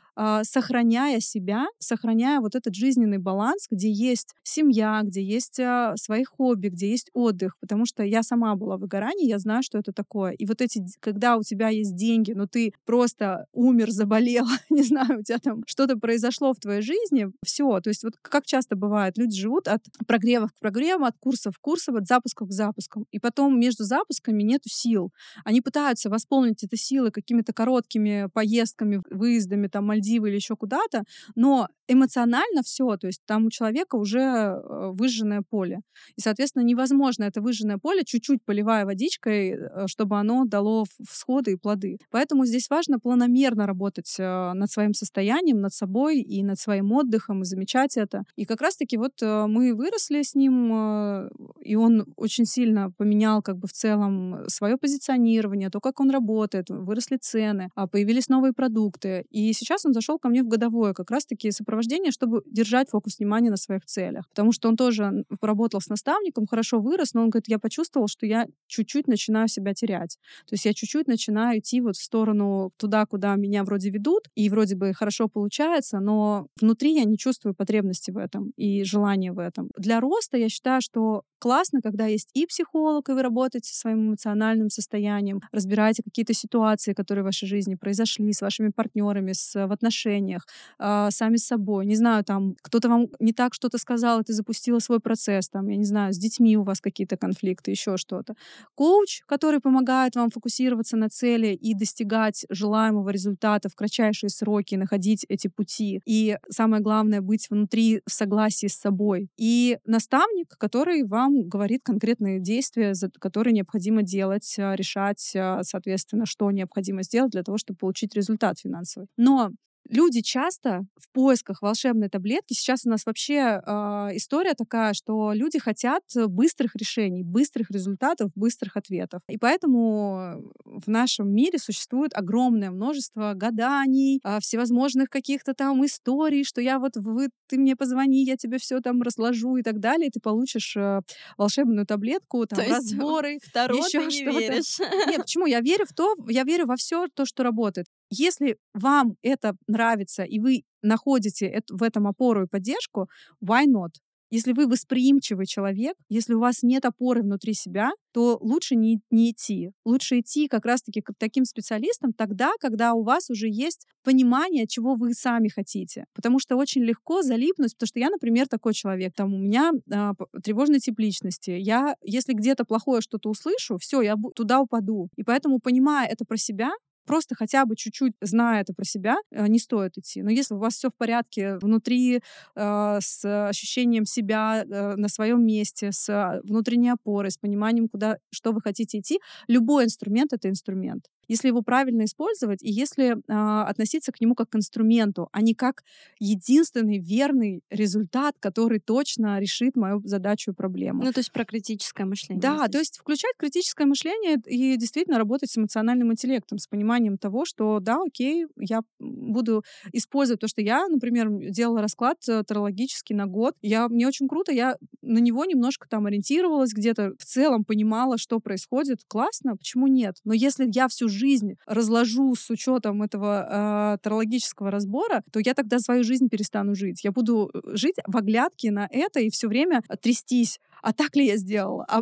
A: сохраняя себя, сохраняя вот этот жизненный баланс, где есть семья, где есть а, свои хобби, где есть отдых, потому что я сама была в выгорании, я знаю, что это такое. И вот эти, когда у тебя есть деньги, но ты просто умер, заболел, не знаю, у тебя там что-то произошло в твоей жизни, все. То есть вот как часто бывает, люди живут от прогревов к прогревам, от курсов к курсам, от запусков к запускам. И потом между запусками нету сил. Они пытаются восполнить это силы какими-то короткими поездками, выездами, там, Мальдивы, Мальдивы или еще куда-то, но эмоционально все, то есть там у человека уже э, выжженное поле. И, соответственно, невозможно это выжженное поле чуть-чуть поливая водичкой, э, чтобы оно дало всходы и плоды. Поэтому здесь важно планомерно работать э, над своим состоянием, над собой и над своим отдыхом, и замечать это. И как раз-таки вот мы выросли с ним, и он очень сильно поменял как бы в целом свое позиционирование, то, как он работает, выросли цены, а появились новые продукты. И сейчас он зашел ко мне в годовое как раз-таки сопровождение, чтобы держать фокус внимания на своих целях. Потому что он тоже поработал с наставником, хорошо вырос, но он говорит, я почувствовал, что я чуть-чуть начинаю себя терять. То есть я чуть-чуть начинаю идти вот в сторону туда, куда меня вроде ведут, и вроде бы хорошо получается, но внутри я не чувствую потребности в этом и желания в этом. Для роста я считаю, что классно, когда есть и психолог, и вы работаете со своим эмоциональным состоянием, разбираете какие-то ситуации, которые в вашей жизни произошли с вашими партнерами, с, отношениях, э, сами с собой. Не знаю, там кто-то вам не так что-то сказал, и ты запустила свой процесс, там, я не знаю, с детьми у вас какие-то конфликты, еще что-то. Коуч, который помогает вам фокусироваться на цели и достигать желаемого результата в кратчайшие сроки, находить эти пути. И самое главное, быть внутри в согласии с собой. И наставник, который вам говорит конкретные действия, которые необходимо делать, а, решать, а, соответственно, что необходимо сделать для того, чтобы получить результат финансовый. Но Люди часто в поисках волшебной таблетки, сейчас у нас вообще э, история такая, что люди хотят быстрых решений, быстрых результатов, быстрых ответов. И поэтому в нашем мире существует огромное множество гаданий, э, всевозможных каких-то там историй, что я вот, вы, ты мне позвони, я тебе все там разложу и так далее, и ты получишь э, волшебную таблетку, там, То разборы,
B: еще что-то.
A: Нет, почему? Я верю в то, я верю во все то, что работает. Если вам это нравится, и вы находите в этом опору и поддержку, why not? Если вы восприимчивый человек, если у вас нет опоры внутри себя, то лучше не, не идти. Лучше идти как раз-таки к таким специалистам тогда, когда у вас уже есть понимание, чего вы сами хотите. Потому что очень легко залипнуть, потому что я, например, такой человек. Там у меня а, тревожный тип личности. Я, если где-то плохое что-то услышу, все, я туда упаду. И поэтому, понимая это про себя, просто хотя бы чуть-чуть зная это про себя, э, не стоит идти. Но если у вас все в порядке внутри, э, с ощущением себя э, на своем месте, с а, внутренней опорой, с пониманием, куда, что вы хотите идти, любой инструмент — это инструмент если его правильно использовать и если э, относиться к нему как к инструменту, а не как единственный верный результат, который точно решит мою задачу и проблему.
B: Ну, то есть про критическое мышление.
A: Да, здесь. то есть включать критическое мышление и действительно работать с эмоциональным интеллектом, с пониманием того, что да, окей, я буду использовать то, что я, например, делала расклад э, тарологический на год. Я, мне очень круто, я на него немножко там ориентировалась, где-то в целом понимала, что происходит. Классно, почему нет? Но если я всю жизнь жизнь разложу с учетом этого э, тарологического разбора, то я тогда свою жизнь перестану жить. Я буду э, жить в оглядке на это и все время трястись а так ли я сделала? А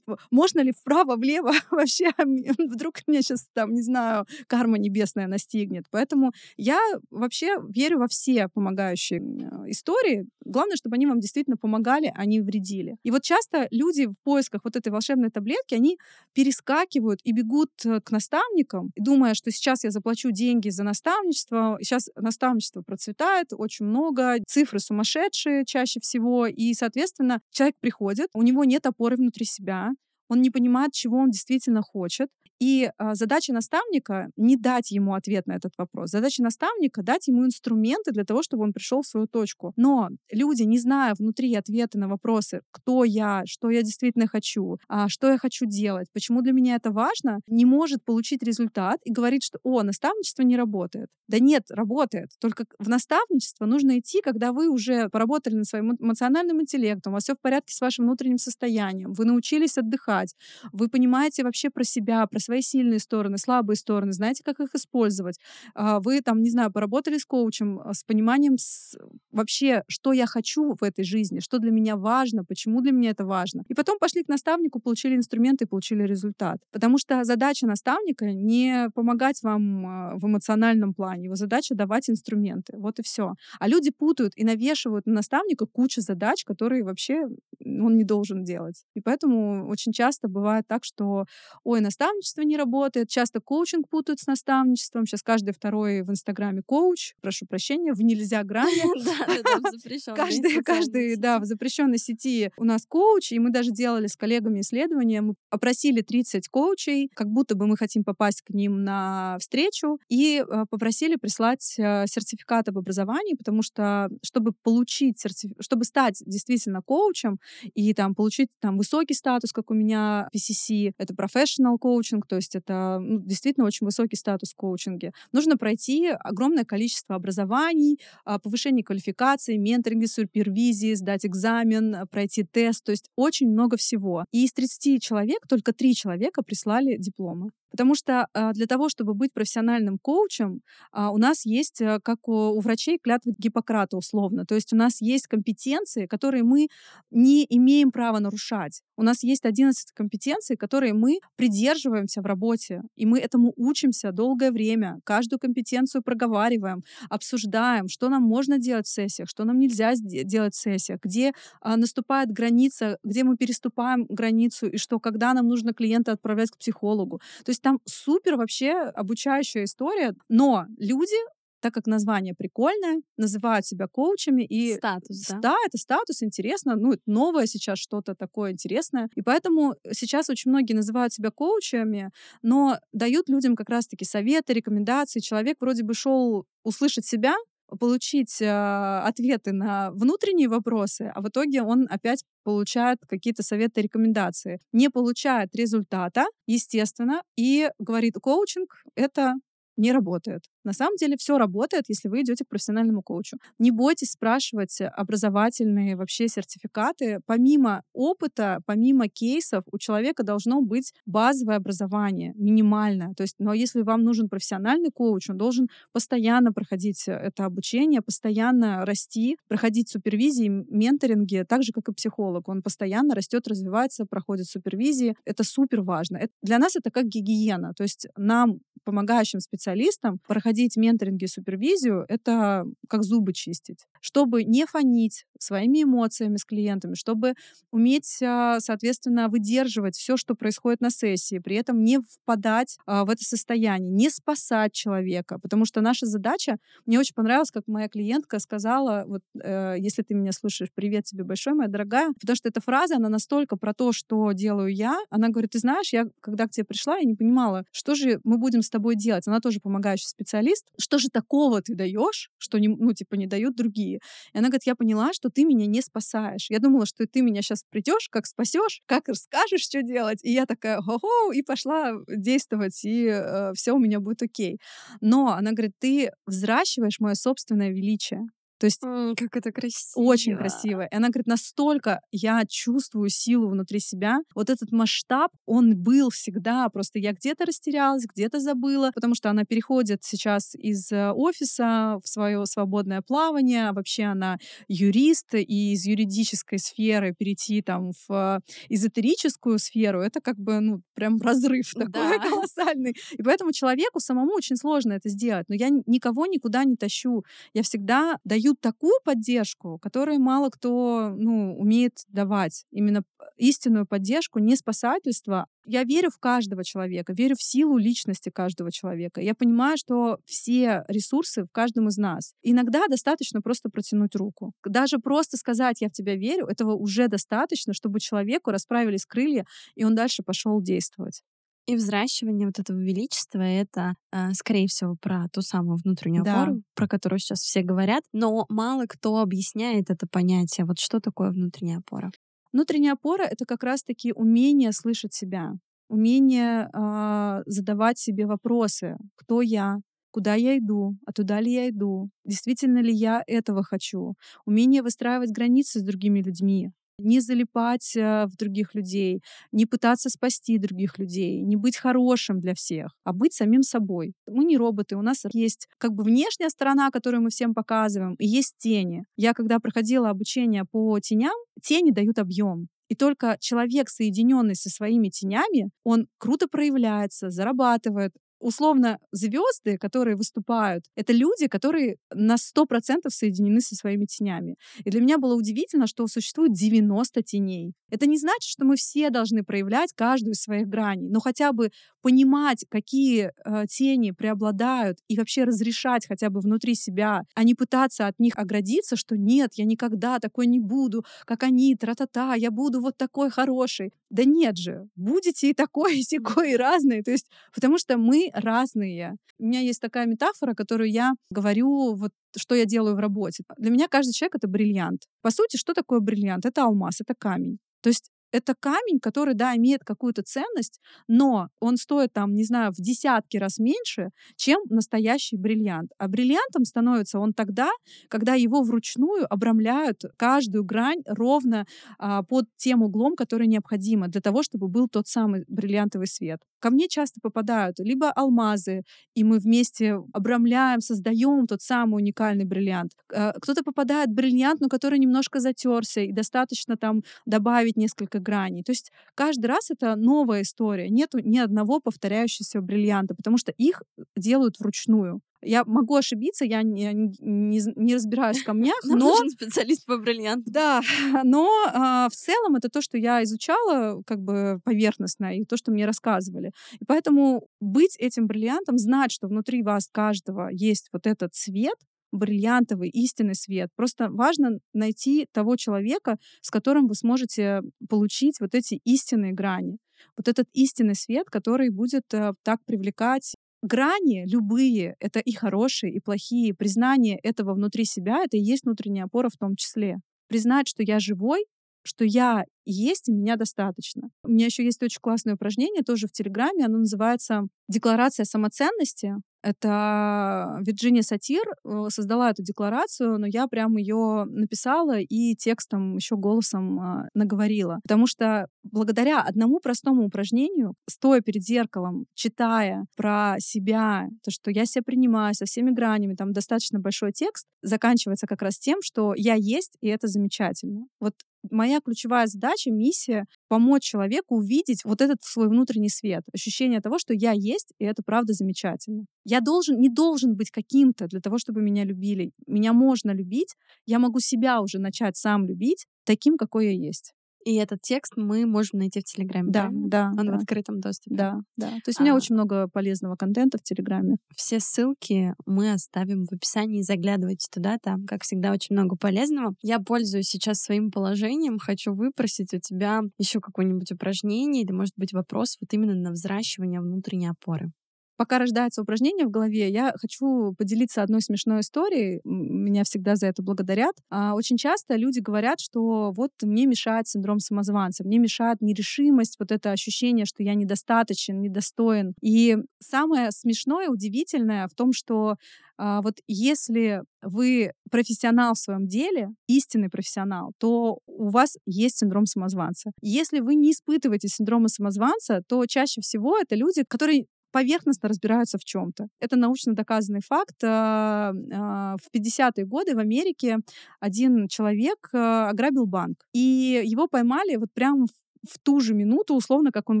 A: можно ли вправо-влево вообще? Вдруг меня сейчас там, не знаю, карма небесная настигнет. Поэтому я вообще верю во все помогающие истории. Главное, чтобы они вам действительно помогали, а не вредили. И вот часто люди в поисках вот этой волшебной таблетки, они перескакивают и бегут э, к наставникам, думая, что сейчас я заплачу деньги за наставничество, сейчас наставничество процветает, очень много, цифры сумасшедшие чаще всего, и, соответственно, человек приходит, у него нет опоры внутри себя, он не понимает, чего он действительно хочет. И а, задача наставника не дать ему ответ на этот вопрос. Задача наставника дать ему инструменты для того, чтобы он пришел в свою точку. Но люди, не зная внутри ответы на вопросы, кто я, что я действительно хочу, а, что я хочу делать, почему для меня это важно, не может получить результат и говорит, что о, наставничество не работает. Да нет, работает. Только в наставничество нужно идти, когда вы уже поработали над своим эмоциональным интеллектом, у вас все в порядке с вашим внутренним состоянием, вы научились отдыхать, вы понимаете вообще про себя, про свои сильные стороны, слабые стороны, знаете, как их использовать. А, вы там, не знаю, поработали с коучем, а, с пониманием с... вообще, что я хочу в этой жизни, что для меня важно, почему для меня это важно. И потом пошли к наставнику, получили инструменты и получили результат. Потому что задача наставника не помогать вам а, в эмоциональном плане, его задача давать инструменты. Вот и все. А люди путают и навешивают на наставника кучу задач, которые вообще он не должен делать. И поэтому очень часто бывает так, что, ой, наставничество наставничество не работает. Часто коучинг путают с наставничеством. Сейчас каждый второй в Инстаграме коуч. Прошу прощения, в нельзя грани. Каждый, каждый, да, в запрещенной сети у нас коуч, и мы даже делали с коллегами исследования. Мы опросили 30 коучей, как будто бы мы хотим попасть к ним на встречу, и э, попросили прислать э, сертификат об образовании, потому что, чтобы получить сертификат, чтобы стать действительно коучем и там получить там высокий статус, как у меня PCC, это professional коучинг, то есть это ну, действительно очень высокий статус в коучинге. Нужно пройти огромное количество образований, а, повышение квалификации, менторинги, супервизии, сдать экзамен, а, пройти тест, то есть очень много всего. И из 30 человек только 3 человека прислали дипломы. Потому что а, для того, чтобы быть профессиональным коучем, а, у нас есть, э, как у врачей, клятва Гиппократа условно. То есть у нас есть компетенции, которые мы не имеем права нарушать. У нас есть 11 компетенций, которые мы придерживаемся в работе. И мы этому учимся долгое время. Каждую компетенцию проговариваем, обсуждаем, что нам можно делать в сессиях, что нам нельзя делать в сессиях, где а, наступает граница, где мы переступаем границу, и что когда нам нужно клиента отправлять к психологу. То есть есть там супер вообще обучающая история, но люди так как название прикольное, называют себя коучами и
B: статус, да?
A: Да, это статус, интересно, ну это новое сейчас что-то такое интересное, и поэтому сейчас очень многие называют себя коучами, но дают людям как раз-таки советы, рекомендации. Человек вроде бы шел услышать себя, получить э, ответы на внутренние вопросы, а в итоге он опять получает какие-то советы, рекомендации. Не получает результата, естественно, и говорит, коучинг — это не работает. На самом деле все работает, если вы идете к профессиональному коучу. Не бойтесь спрашивать образовательные вообще сертификаты. Помимо опыта, помимо кейсов, у человека должно быть базовое образование, минимальное. То есть, но если вам нужен профессиональный коуч, он должен постоянно проходить это обучение, постоянно расти, проходить супервизии, менторинги, так же, как и психолог. Он постоянно растет, развивается, проходит супервизии. Это супер важно. Это, для нас это как гигиена. То есть нам, помогающим специалистам, проходить менторинги и супервизию — это как зубы чистить. Чтобы не фонить своими эмоциями с клиентами, чтобы уметь, а, соответственно, выдерживать все, что происходит на сессии, при этом не впадать а, в это состояние, не спасать человека. Потому что наша задача... Мне очень понравилось, как моя клиентка сказала, вот э, если ты меня слушаешь, привет тебе большой, моя дорогая, потому что эта фраза, она настолько про то, что делаю я. Она говорит, ты знаешь, я когда к тебе пришла, я не понимала, что же мы будем с тобой делать. Она тоже помогающий специалист. Что же такого ты даешь, что не, ну, типа, не дают другие? И она говорит, я поняла, что ты меня не спасаешь. Я думала, что ты меня сейчас придешь, как спасешь, как расскажешь, что делать. И я такая, хо-хо, и пошла действовать, и э, все у меня будет окей. Но она говорит, ты взращиваешь мое собственное величие. То есть
B: М, как это красиво.
A: очень красиво. И она говорит, настолько я чувствую силу внутри себя. Вот этот масштаб, он был всегда. Просто я где-то растерялась, где-то забыла, потому что она переходит сейчас из э, офиса в свое свободное плавание. Вообще она юрист, и из юридической сферы перейти там в эзотерическую сферу, это как бы, ну, прям разрыв такой
B: Да.
A: колоссальный. И поэтому человеку самому очень сложно это сделать. Но я никого никуда не тащу. Я всегда даю такую поддержку, которую мало кто ну, умеет давать. Именно истинную поддержку, не спасательство. Я верю в каждого человека, верю в силу личности каждого человека. Я понимаю, что все ресурсы в каждом из нас. Иногда достаточно просто протянуть руку. Даже просто сказать «я в тебя верю», этого уже достаточно, чтобы человеку расправились крылья, и он дальше пошел действовать.
B: И взращивание вот этого величества — это, э, скорее всего, про ту самую внутреннюю
A: Да.
B: опору, про которую сейчас все говорят, но мало кто объясняет это понятие. Вот что такое внутренняя опора?
A: Внутренняя опора — это как раз-таки умение слышать себя, умение а, задавать себе вопросы. Кто я? Куда я иду? А туда ли я иду? Действительно ли я этого хочу? Умение выстраивать границы с другими людьми. Не залипать а, в других людей, не пытаться спасти других людей, не быть хорошим для всех, а быть самим собой. Мы не роботы, у нас есть как бы внешняя сторона, которую мы всем показываем, и есть тени. Я когда проходила обучение по теням, тени дают объем. И только человек, соединенный со своими тенями, он круто проявляется, зарабатывает. Условно, звезды, которые выступают, это люди, которые на 100% соединены со своими тенями. И для меня было удивительно, что существует 90 теней. Это не значит, что мы все должны проявлять каждую из своих граней, но хотя бы понимать, какие э, тени преобладают, и вообще разрешать хотя бы внутри себя, а не пытаться от них оградиться, что нет, я никогда такой не буду, как они, тра-та-та, я буду вот такой хороший. Да нет же, будете и такой, и сякой, и разный. То есть, потому что мы разные. У меня есть такая метафора, которую я говорю, вот что я делаю в работе. Для меня каждый человек — это бриллиант. По сути, что такое бриллиант? Это алмаз, это камень. То есть это камень, который, да, имеет какую-то ценность, но он стоит там, не знаю, в десятки раз меньше, чем настоящий бриллиант. А бриллиантом становится он тогда, когда его вручную обрамляют каждую грань ровно а, под тем углом, который необходимо для того, чтобы был тот самый бриллиантовый свет. Ко мне часто попадают либо алмазы, и мы вместе обрамляем, создаем тот самый уникальный бриллиант. Э, Кто-то попадает бриллиант, но который немножко затерся, и достаточно там добавить несколько граней. То есть каждый раз это новая история. Нету ни одного повторяющегося бриллианта, потому что их делают вручную. Я могу ошибиться, я не, не, не разбираюсь в камнях,
B: Нам
A: но
B: нужен специалист по бриллиантам.
A: да, но а, в целом это то, что я изучала как бы поверхностно, и то, что мне рассказывали. И поэтому быть этим бриллиантом, знать, что внутри вас каждого есть вот этот цвет, бриллиантовый, истинный свет. Просто важно найти того человека, с которым вы сможете получить вот эти истинные грани. Вот этот истинный свет, который будет э, так привлекать грани любые, это и хорошие, и плохие. Признание этого внутри себя, это и есть внутренняя опора в том числе. Признать, что я живой, что я есть, и меня достаточно. У меня еще есть очень классное упражнение тоже в Телеграме, оно называется «Декларация самоценности». Это Вирджиния Сатир э, создала эту декларацию, но я прям ее написала и текстом еще голосом а, наговорила. Потому что благодаря одному простому упражнению, стоя перед зеркалом, читая про себя, то, что я себя принимаю со всеми гранями, там достаточно большой текст, заканчивается как раз тем, что я есть, и это замечательно. Вот Моя ключевая задача, миссия — помочь человеку увидеть вот этот свой внутренний свет, ощущение того, что я есть, и это правда замечательно. Я должен, не должен быть каким-то для того, чтобы меня любили. Меня можно любить, я могу себя уже начать сам любить таким, какой я есть.
B: И этот текст мы можем найти в Телеграме.
A: Да,
B: правильно?
A: да.
B: Он
A: да.
B: в открытом доступе.
A: Да, да. То есть а... у меня а. очень много полезного контента в Телеграме.
B: Все ссылки мы оставим в описании. Заглядывайте туда, там, как всегда, очень много полезного. Я пользуюсь сейчас своим положением. Хочу выпросить у тебя еще какое-нибудь упражнение или, может быть, вопрос вот именно на взращивание внутренней опоры.
A: Пока рождается упражнение в голове, я хочу поделиться одной смешной историей. Меня всегда за это благодарят. А, очень часто люди говорят, что вот мне мешает синдром самозванца, мне мешает нерешимость, вот это ощущение, что я недостаточен, недостоин. И самое смешное, удивительное в том, что а, вот если вы профессионал в своем деле, истинный профессионал, то у вас есть синдром самозванца. Если вы не испытываете синдрома самозванца, то чаще всего это люди, которые поверхностно разбираются в чем-то. Это научно доказанный факт. А, а, в 50-е годы в Америке один человек а, ограбил банк, и его поймали вот прямо в в ту же минуту, условно, как он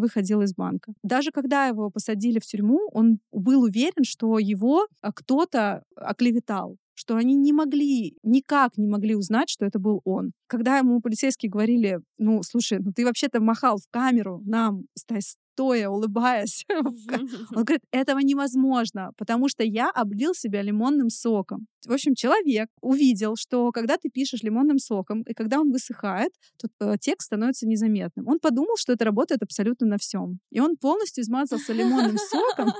A: выходил из банка. Даже когда его посадили в тюрьму, он был уверен, что его кто-то оклеветал что они не могли, никак не могли узнать, что это был он. Когда ему полицейские говорили, ну, слушай, ну ты вообще-то махал в камеру нам, стоя, улыбаясь. Он говорит, этого невозможно, потому что я облил себя лимонным соком. В общем, человек увидел, что когда ты пишешь лимонным соком, и когда он высыхает, то э, текст становится незаметным. Он подумал, что это работает абсолютно на всем. И он полностью измазался лимонным соком,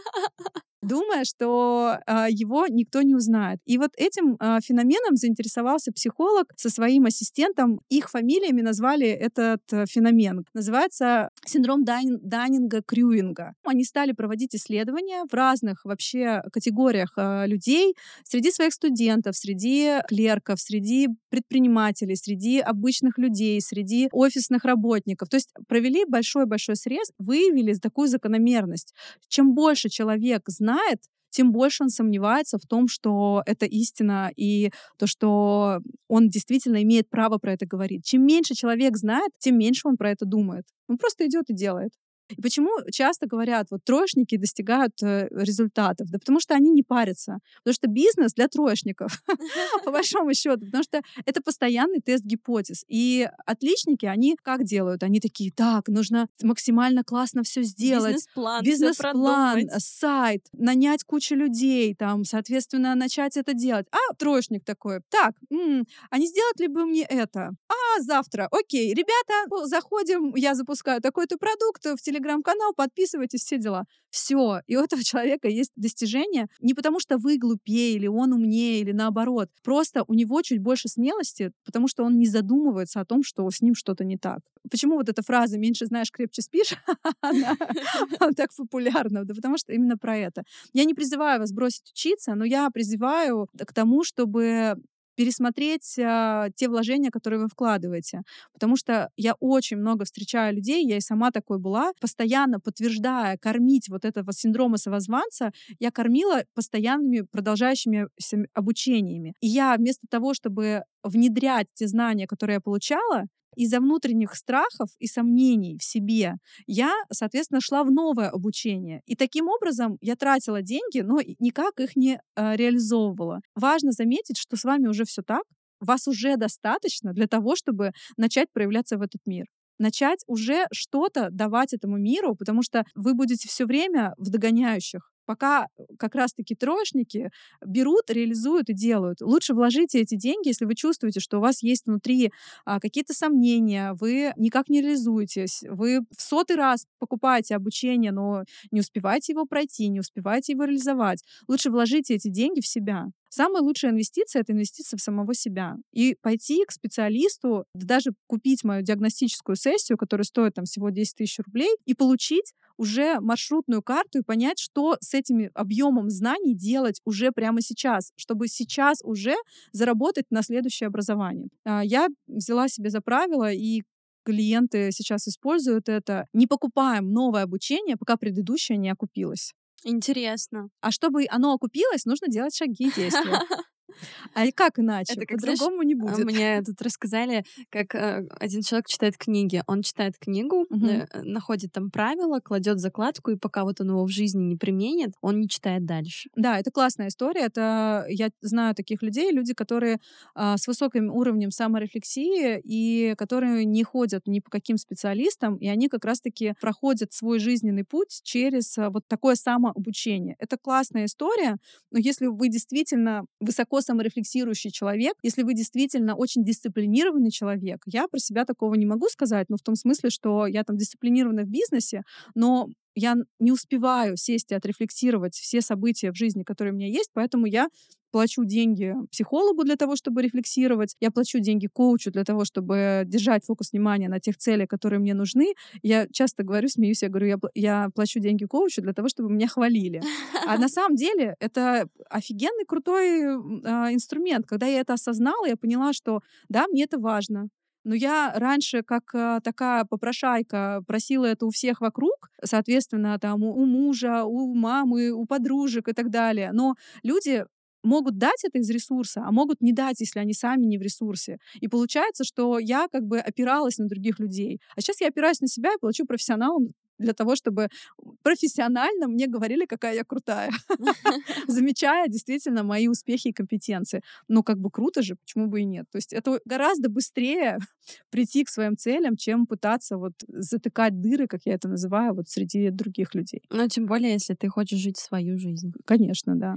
A: думая, что э, его никто не узнает. И вот этим э, феноменом заинтересовался психолог со своим ассистентом. Их фамилиями назвали этот э, феномен. Называется синдром Дан Даннинга-Крюинга. Они стали проводить исследования в разных вообще категориях э, людей среди своих студентов, среди клерков, среди предпринимателей, среди обычных людей, среди офисных работников. То есть провели большой-большой срез, выявили такую закономерность. Чем больше человек знает, знает, тем больше он сомневается в том, что это истина и то, что он действительно имеет право про это говорить. Чем меньше человек знает, тем меньше он про это думает. Он просто идет и делает. И почему часто говорят, вот троечники достигают э, результатов? Да потому что они не парятся. Потому что бизнес для троечников, по большому счету. Потому что это постоянный тест гипотез. И отличники, они как делают? Они такие, так, нужно максимально классно все сделать.
B: Бизнес-план.
A: Бизнес-план, сайт, нанять кучу людей, там, соответственно, начать это делать. А троечник такой, так, м-м, а не сделать ли бы мне это? А завтра, окей, ребята, заходим, я запускаю такой-то продукт в телефоне телеграм-канал, подписывайтесь, все дела. Все. И у этого человека есть достижение не потому, что вы глупее, или он умнее, или наоборот. Просто у него чуть больше смелости, потому что он не задумывается о том, что с ним что-то не так. Почему вот эта фраза «меньше знаешь, крепче спишь» она так популярна? Да потому что именно про это. Я не призываю вас бросить учиться, но я призываю к тому, чтобы пересмотреть а, те вложения, которые вы вкладываете. Потому что я очень много встречаю людей, я и сама такой была, постоянно подтверждая, кормить вот этого синдрома самозванца, я кормила постоянными продолжающими обучениями. И я вместо того, чтобы внедрять те знания, которые я получала, из-за внутренних страхов и сомнений в себе я, соответственно, шла в новое обучение. И таким образом я тратила деньги, но никак их не э, реализовывала. Важно заметить, что с вами уже все так, вас уже достаточно для того, чтобы начать проявляться в этот мир начать уже что-то давать этому миру, потому что вы будете все время в догоняющих пока э, как раз-таки троечники берут, реализуют и делают. Лучше вложите эти деньги, если вы чувствуете, что у вас есть внутри а, какие-то сомнения, вы никак не реализуетесь, вы в сотый раз покупаете обучение, но не успеваете его пройти, не успеваете его реализовать. Лучше вложите эти деньги в себя. Самая лучшая инвестиция — это инвестиция в самого себя. И пойти к специалисту, даже купить мою диагностическую сессию, которая стоит там всего 10 тысяч рублей, и получить уже маршрутную карту и понять, что с этим объемом знаний делать уже прямо сейчас, чтобы сейчас уже заработать на следующее образование. А, я взяла себе за правило и клиенты сейчас используют это. Не покупаем новое обучение, пока предыдущее не окупилось.
B: Интересно.
A: А чтобы оно окупилось, нужно делать шаги и действия. А как иначе? Это как, По-другому не будет.
B: Мне тут рассказали, как э, один человек читает книги. Он читает книгу, угу. находит там правила, кладет закладку, и пока вот он его в жизни не применит, он не читает дальше.
A: Да, это классная история. Это я знаю таких людей, люди, которые э, с высоким уровнем саморефлексии и которые не ходят ни по каким специалистам, и они как раз-таки проходят свой жизненный путь через э, вот такое самообучение. Это классная история, но если вы действительно высоко саморефлексирующий человек, если вы действительно очень дисциплинированный человек, я про себя такого не могу сказать, но в том смысле, что я там дисциплинирована в бизнесе, но я не успеваю сесть и отрефлексировать все события в жизни, которые у меня есть, поэтому я плачу деньги психологу для того, чтобы рефлексировать, я плачу деньги коучу для того, чтобы держать фокус внимания на тех целях, которые мне нужны. Я часто говорю, смеюсь, я говорю, я, я плачу деньги коучу для того, чтобы меня хвалили. А на самом деле это офигенный крутой э, инструмент. Когда я это осознала, я поняла, что да, мне это важно. Но я раньше, как э, такая попрошайка, просила это у всех вокруг, соответственно, там у мужа, у мамы, у подружек и так далее. Но люди могут дать это из ресурса, а могут не дать, если они сами не в ресурсе. И получается, что я как бы опиралась на других людей. А сейчас я опираюсь на себя и плачу профессионалам для того, чтобы профессионально мне говорили, какая я крутая, замечая действительно мои успехи и компетенции. Но как бы круто же, почему бы и нет? То есть это гораздо быстрее прийти к своим целям, чем пытаться вот затыкать дыры, как я это называю, вот среди других людей.
B: Ну, тем более, если ты хочешь жить свою жизнь.
A: Конечно, да.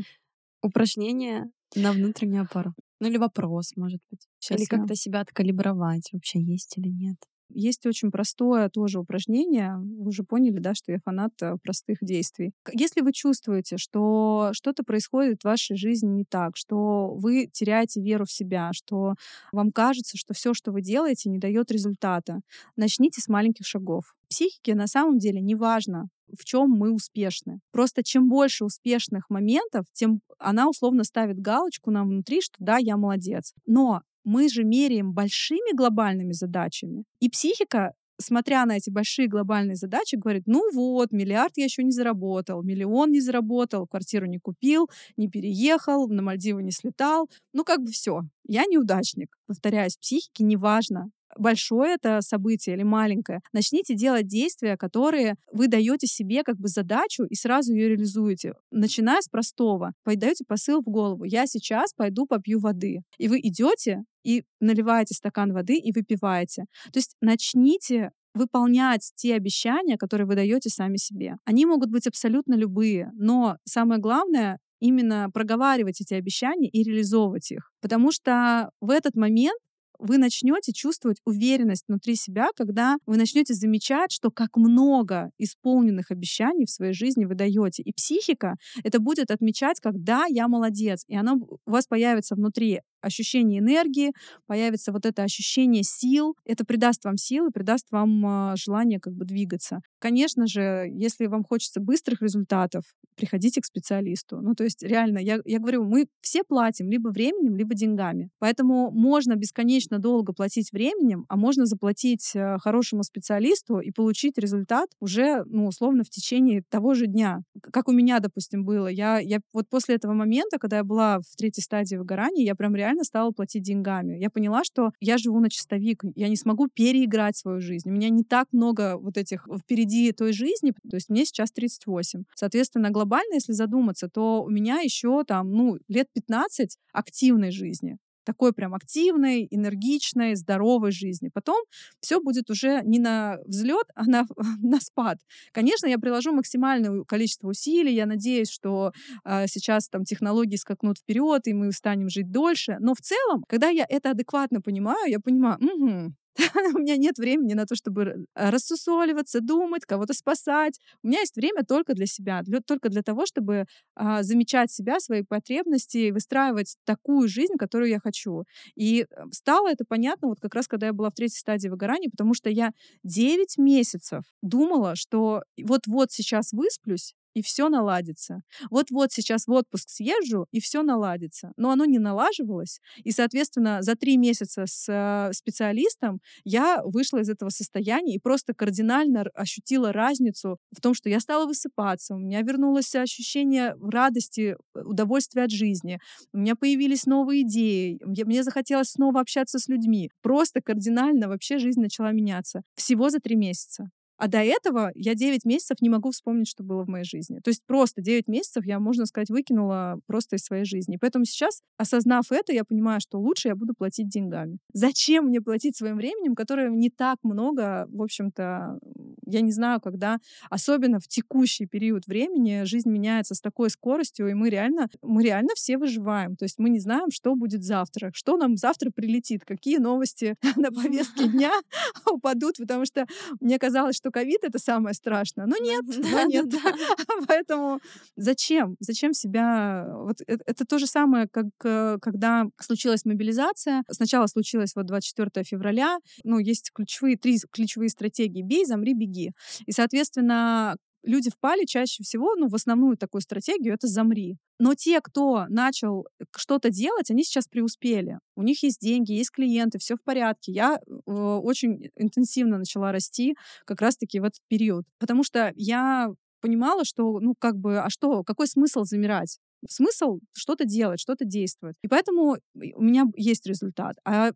B: Упражнение на внутреннюю опору. Ну или вопрос, может быть. Сейчас или как-то себя откалибровать, вообще есть или нет.
A: Есть очень простое тоже упражнение. Вы уже поняли, да, что я фанат э, простых действий. Если вы чувствуете, что что-то происходит в вашей жизни не так, что вы теряете веру в себя, что вам кажется, что все, что вы делаете, не дает результата, начните с маленьких шагов. В психике на самом деле не важно, в чем мы успешны. Просто чем больше успешных моментов, тем она условно ставит галочку нам внутри, что да, я молодец. Но мы же меряем большими глобальными задачами. И психика смотря на эти большие глобальные задачи, говорит, ну вот, миллиард я еще не заработал, миллион не заработал, квартиру не купил, не переехал, на Мальдивы не слетал. Ну как бы все, я неудачник. Повторяюсь, психике не важно, большое это событие или маленькое, начните делать действия, которые вы даете себе как бы задачу и сразу ее реализуете. Начиная с простого, даете посыл в голову. Я сейчас пойду попью воды. И вы идете и наливаете стакан воды и выпиваете. То есть начните выполнять те обещания, которые вы даете сами себе. Они могут быть абсолютно любые, но самое главное именно проговаривать эти обещания и реализовывать их. Потому что в этот момент вы начнете чувствовать уверенность внутри себя, когда вы начнете замечать, что как много исполненных обещаний в своей жизни вы даете. И психика это будет отмечать, как да, я молодец. И она у вас появится внутри ощущение энергии, появится вот это ощущение сил. Это придаст вам силы, придаст вам а, желание как бы двигаться. Конечно же, если вам хочется быстрых результатов, приходите к специалисту. Ну, то есть реально, я, я говорю, мы все платим либо временем, либо деньгами. Поэтому можно бесконечно долго платить временем, а можно заплатить э, хорошему специалисту и получить результат уже, ну, условно, в течение того же дня. Как у меня, допустим, было. Я, я вот после этого момента, когда я была в третьей стадии выгорания, я прям реально реально стала платить деньгами. Я поняла, что я живу на чистовик, я не смогу переиграть свою жизнь. У меня не так много вот этих впереди той жизни, то есть мне сейчас 38. Соответственно, глобально, если задуматься, то у меня еще там, ну, лет 15 активной жизни такой прям активной, энергичной, здоровой жизни. Потом все будет уже не на взлет, а на, на спад. Конечно, я приложу максимальное количество усилий. Я надеюсь, что э, сейчас там технологии скакнут вперед, и мы станем жить дольше. Но в целом, когда я это адекватно понимаю, я понимаю, угу, у меня нет времени на то, чтобы рассусоливаться, думать, кого-то спасать. У меня есть время только для себя, для, только для того, чтобы а, замечать себя, свои потребности, выстраивать такую жизнь, которую я хочу. И э, стало это понятно вот как раз, когда я была в третьей стадии выгорания, потому что я 9 месяцев думала, что вот-вот сейчас высплюсь, и все наладится. Вот-вот сейчас в отпуск съезжу, и все наладится. Но оно не налаживалось, и, соответственно, за три месяца с э, специалистом я вышла из этого состояния и просто кардинально ощутила разницу в том, что я стала высыпаться, у меня вернулось ощущение радости, э, удовольствия от жизни, у меня появились новые идеи, мне захотелось снова общаться с людьми. Просто кардинально вообще жизнь начала меняться. Всего за три месяца. А до этого я 9 месяцев не могу вспомнить, что было в моей жизни. То есть просто 9 месяцев я, можно сказать, выкинула просто из своей жизни. Поэтому сейчас, осознав это, я понимаю, что лучше я буду платить деньгами. Зачем мне платить своим временем, которое не так много, в общем-то, я не знаю, когда, особенно в текущий период времени, жизнь меняется с такой скоростью, и мы реально, мы реально все выживаем. То есть мы не знаем, что будет завтра, что нам завтра прилетит, какие новости на повестке дня упадут, потому что мне казалось, что ковид — это самое страшное. Но нет, но нет. Поэтому зачем? Зачем себя... Вот это, это то же самое, как э, когда случилась мобилизация. Сначала случилось вот 24 февраля. Ну, есть ключевые, три ключевые стратегии. Бей, замри, беги. И, соответственно, люди впали чаще всего, ну, в основную такую стратегию — это «замри». Но те, кто начал э, что-то делать, они сейчас преуспели. У них есть деньги, есть клиенты, все в порядке. Я э, очень интенсивно начала расти как раз-таки в этот период. Потому что я понимала, что, ну, как бы, а что, какой смысл замирать? Смысл что-то делать, что-то действовать. И поэтому у меня есть результат. А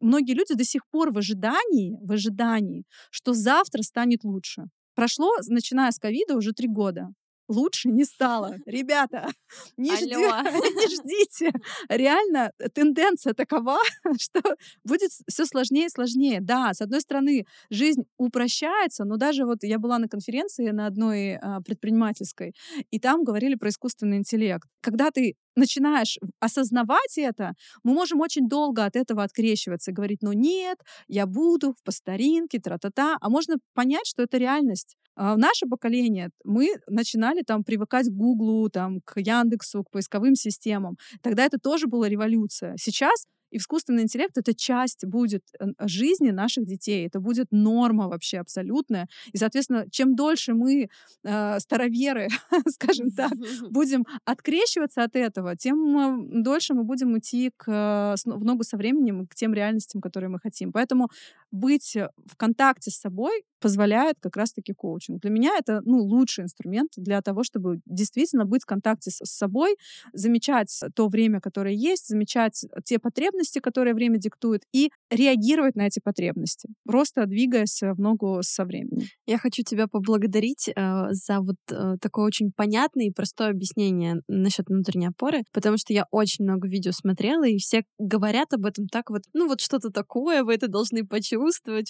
A: многие люди до сих пор в ожидании, в ожидании, что завтра станет лучше. Прошло, начиная с ковида, уже три года лучше не стало. Ребята, не, жди, не ждите. Реально, тенденция такова, что будет все сложнее и сложнее. Да, с одной стороны, жизнь упрощается, но даже вот я была на конференции на одной а, предпринимательской, и там говорили про искусственный интеллект. Когда ты начинаешь осознавать это, мы можем очень долго от этого открещиваться, говорить, ну нет, я буду по старинке, тра-та-та, а можно понять, что это реальность. А наше поколение, мы начинали там привыкать к Гуглу, там, к Яндексу, к поисковым системам. Тогда это тоже была революция. Сейчас искусственный интеллект — это часть будет э, жизни наших детей. Это будет норма вообще абсолютная. И, соответственно, чем дольше мы, э, староверы, скажем так, будем открещиваться от этого, тем дольше мы будем идти к, в ногу со временем к тем реальностям, которые мы хотим. Поэтому быть в контакте с собой позволяет как раз-таки коучинг. Для меня это ну, лучший инструмент для того, чтобы действительно быть в контакте с собой, замечать то время, которое есть, замечать те потребности, которые время диктует, и реагировать на эти потребности, просто двигаясь в ногу со временем.
B: Я хочу тебя поблагодарить э, за вот э, такое очень понятное и простое объяснение насчет внутренней опоры, потому что я очень много видео смотрела, и все говорят об этом так вот, ну вот что-то такое, вы это должны почувствовать,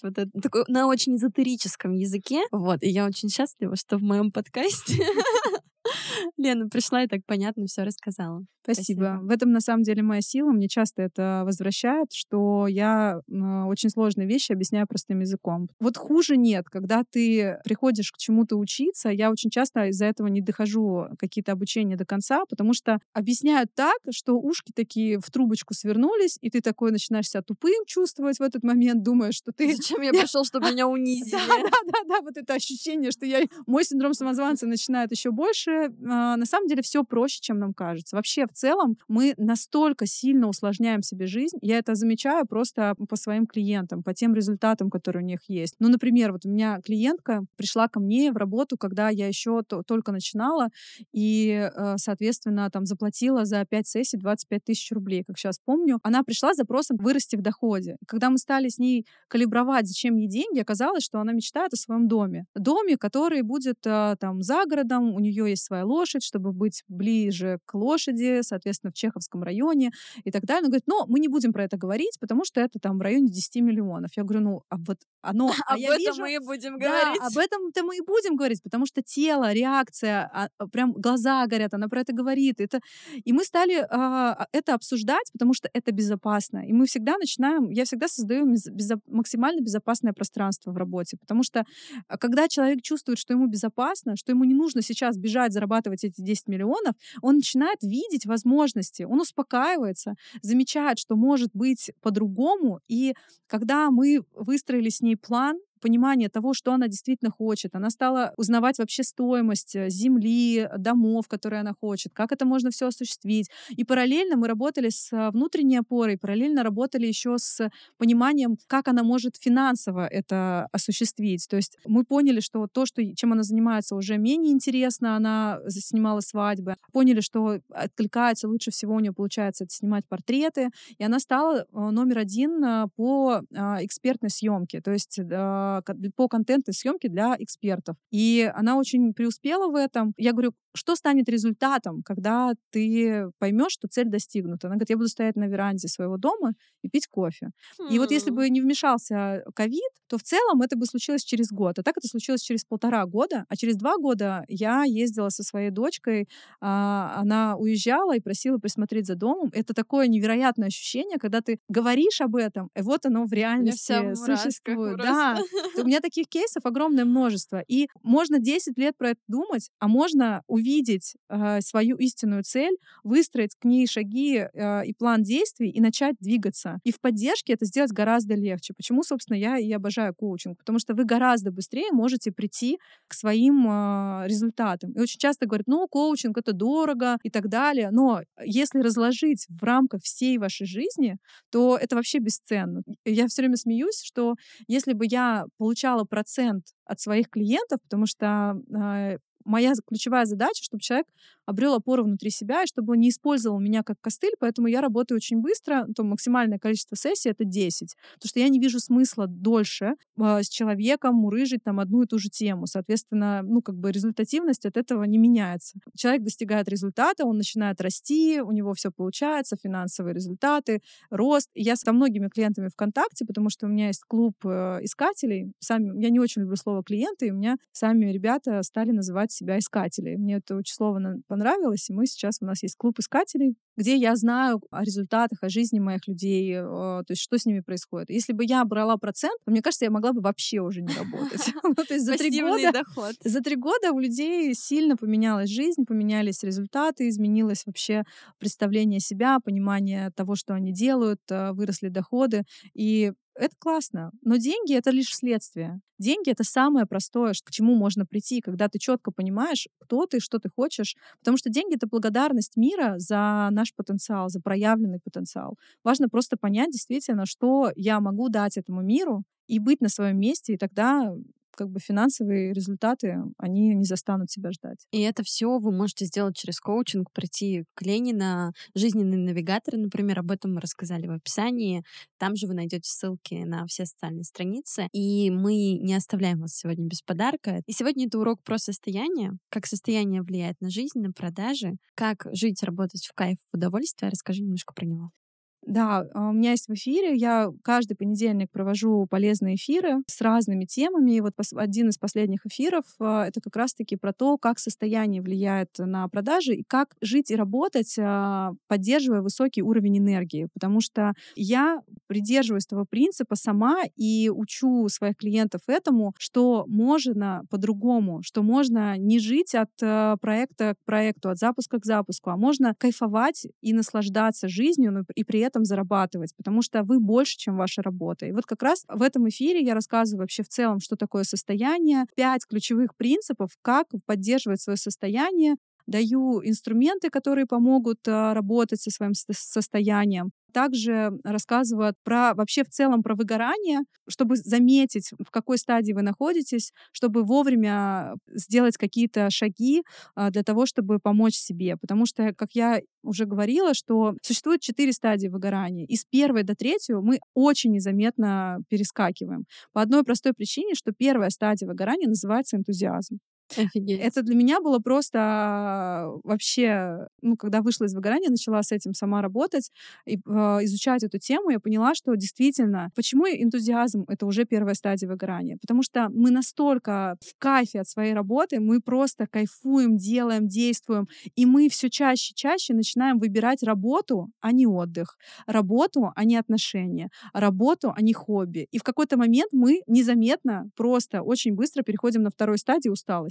B: вот это такое на очень эзотерическом языке. Вот, и я очень счастлива, что в моем подкасте Лена пришла и так понятно все рассказала.
A: Спасибо. Спасибо. В этом на самом деле моя сила. Мне часто это возвращает, что я э, очень сложные вещи объясняю простым языком. Вот хуже нет, когда ты приходишь к чему-то учиться. Я очень часто из-за этого не дохожу какие-то обучения до конца, потому что объясняют так, что ушки такие в трубочку свернулись, и ты такой начинаешь себя тупым чувствовать в этот момент, думаешь, что ты...
B: Зачем я пришел, чтобы меня унизили? Да,
A: да, да, да, вот это ощущение, что я... Мой синдром самозванца начинает еще больше. А, на самом деле все проще, чем нам кажется. Вообще в целом мы настолько сильно усложняем себе жизнь. Я это замечаю просто по своим клиентам, по тем результатам, которые у них есть. Ну, например, вот у меня клиентка пришла ко мне в работу, когда я еще только начинала, и, э, соответственно, там заплатила за 5 сессий 25 тысяч рублей, как сейчас помню. Она пришла с запросом вырасти в доходе. Когда мы стали с ней калибровать, зачем ей деньги, оказалось, что она мечтает о своем доме. Доме, который будет э, там за городом, у нее есть своя лошадь, лошадь, чтобы быть ближе к лошади, соответственно, в Чеховском районе и так далее. Он говорит, но мы не будем про это говорить, потому что это там в районе 10 миллионов. Я говорю, ну, а вот оно...
B: А об этом
A: вижу,
B: мы и будем
A: да,
B: говорить.
A: об этом-то мы и будем говорить, потому что тело, реакция, а, а, прям глаза горят, она про это говорит. Это... И мы стали а, это обсуждать, потому что это безопасно. И мы всегда начинаем, я всегда создаю безо... максимально безопасное пространство в работе, потому что а, когда человек чувствует, что ему безопасно, что ему не нужно сейчас бежать, зарабатывать эти 10 миллионов, он начинает видеть возможности, он успокаивается, замечает, что может быть по-другому. И когда мы выстроили с ней план, понимание того, что она действительно хочет. Она стала узнавать вообще стоимость э, земли, домов, которые она хочет, как это можно все осуществить. И параллельно мы работали с э, внутренней опорой, параллельно работали еще с пониманием, как она может финансово это осуществить. То есть мы поняли, что то, что, чем она занимается, уже менее интересно. Она снимала свадьбы. Поняли, что откликается лучше всего у нее получается это снимать портреты. И она стала э, номер один по экспертной съемке. То есть по контентной съемке для экспертов. И она очень преуспела в этом. Я говорю, что станет результатом, когда ты поймешь, что цель достигнута? Она говорит, я буду стоять на веранде своего дома и пить кофе. Mm. И вот если бы не вмешался ковид, то в целом это бы случилось через год. А так это случилось через полтора года. А через два года я ездила со своей дочкой, а, она уезжала и просила присмотреть за домом. Это такое невероятное ощущение, когда ты говоришь об этом, и вот оно в реальности существует. Да, у меня таких кейсов огромное множество. И можно 10 лет про это думать, а можно увидеть э, свою истинную цель, выстроить к ней шаги э, и план действий и начать двигаться. И в поддержке это сделать гораздо легче. Почему, собственно, я и обожаю коучинг? Потому что вы гораздо быстрее можете прийти к своим э, результатам. И очень часто говорят, ну, коучинг — это дорого и так далее. Но если разложить в рамках всей вашей жизни, то это вообще бесценно. Я все время смеюсь, что если бы я получала процент от своих клиентов, потому что э, моя ключевая задача, чтобы человек обрел опору внутри себя, и чтобы он не использовал меня как костыль, поэтому я работаю очень быстро, то максимальное количество сессий — это 10, потому что я не вижу смысла дольше э, с человеком мурыжить там одну и ту же тему. Соответственно, ну, как бы результативность от этого не меняется. Человек достигает результата, он начинает расти, у него все получается, финансовые результаты, рост. Я со многими клиентами ВКонтакте, потому что у меня есть клуб э, искателей. Сами, я не очень люблю слово клиенты, и у меня сами ребята стали называть себя искателей. Мне это очень слово понравилось, и мы сейчас, у нас есть клуб искателей, где я знаю о результатах, о жизни моих людей, то есть что с ними происходит. Если бы я брала процент, то, мне кажется, я могла бы вообще уже не работать. То есть за три года, за три года у людей сильно поменялась жизнь, поменялись результаты, изменилось вообще представление себя, понимание того, что они делают, э, выросли доходы. И это классно, но деньги это лишь следствие. Деньги это самое простое, к чему можно прийти, когда ты четко понимаешь, кто ты, что ты хочешь. Потому что деньги это благодарность мира за наш потенциал, за проявленный потенциал. Важно просто понять действительно, что я могу дать этому миру и быть на своем месте, и тогда как бы финансовые результаты, они не застанут себя ждать.
B: И это все вы можете сделать через коучинг, прийти к Ленина, жизненный навигатор, например, об этом мы рассказали в описании. Там же вы найдете ссылки на все социальные страницы. И мы не оставляем вас сегодня без подарка. И сегодня это урок про состояние, как состояние влияет на жизнь, на продажи, как жить, работать в кайф, в удовольствие. Расскажи немножко про него.
A: Да, а, у меня есть в эфире. Я каждый понедельник провожу полезные эфиры с разными темами. И вот один из последних эфиров а, — это как раз-таки про то, как состояние влияет на продажи и как жить и работать, а, поддерживая высокий уровень энергии. Потому что я придерживаюсь этого принципа сама и учу своих клиентов этому, что можно по-другому, что можно не жить от проекта к проекту, от запуска к запуску, а можно кайфовать и наслаждаться жизнью, но и при этом этом зарабатывать, потому что вы больше, чем ваша работа. И вот как раз в этом эфире я рассказываю вообще в целом, что такое состояние, пять ключевых принципов, как поддерживать свое состояние, даю инструменты, которые помогут а, работать со своим состоянием. Также рассказывают про вообще в целом про выгорание, чтобы заметить, в какой стадии вы находитесь, чтобы вовремя сделать какие-то шаги а, для того, чтобы помочь себе. Потому что, как я уже говорила, что существует четыре стадии выгорания. И с первой до третьей мы очень незаметно перескакиваем. По одной простой причине, что первая стадия выгорания называется энтузиазм.
B: Офигеть.
A: Это для меня было просто а, вообще, ну, когда вышла из выгорания, начала с этим сама работать и э, изучать эту тему, я поняла, что действительно, почему энтузиазм — это уже первая стадия выгорания? Потому что мы настолько в кайфе от своей работы, мы просто кайфуем, делаем, действуем, и мы все чаще и чаще начинаем выбирать работу, а не отдых, работу, а не отношения, работу, а не хобби. И в какой-то момент мы незаметно, просто очень быстро переходим на второй стадии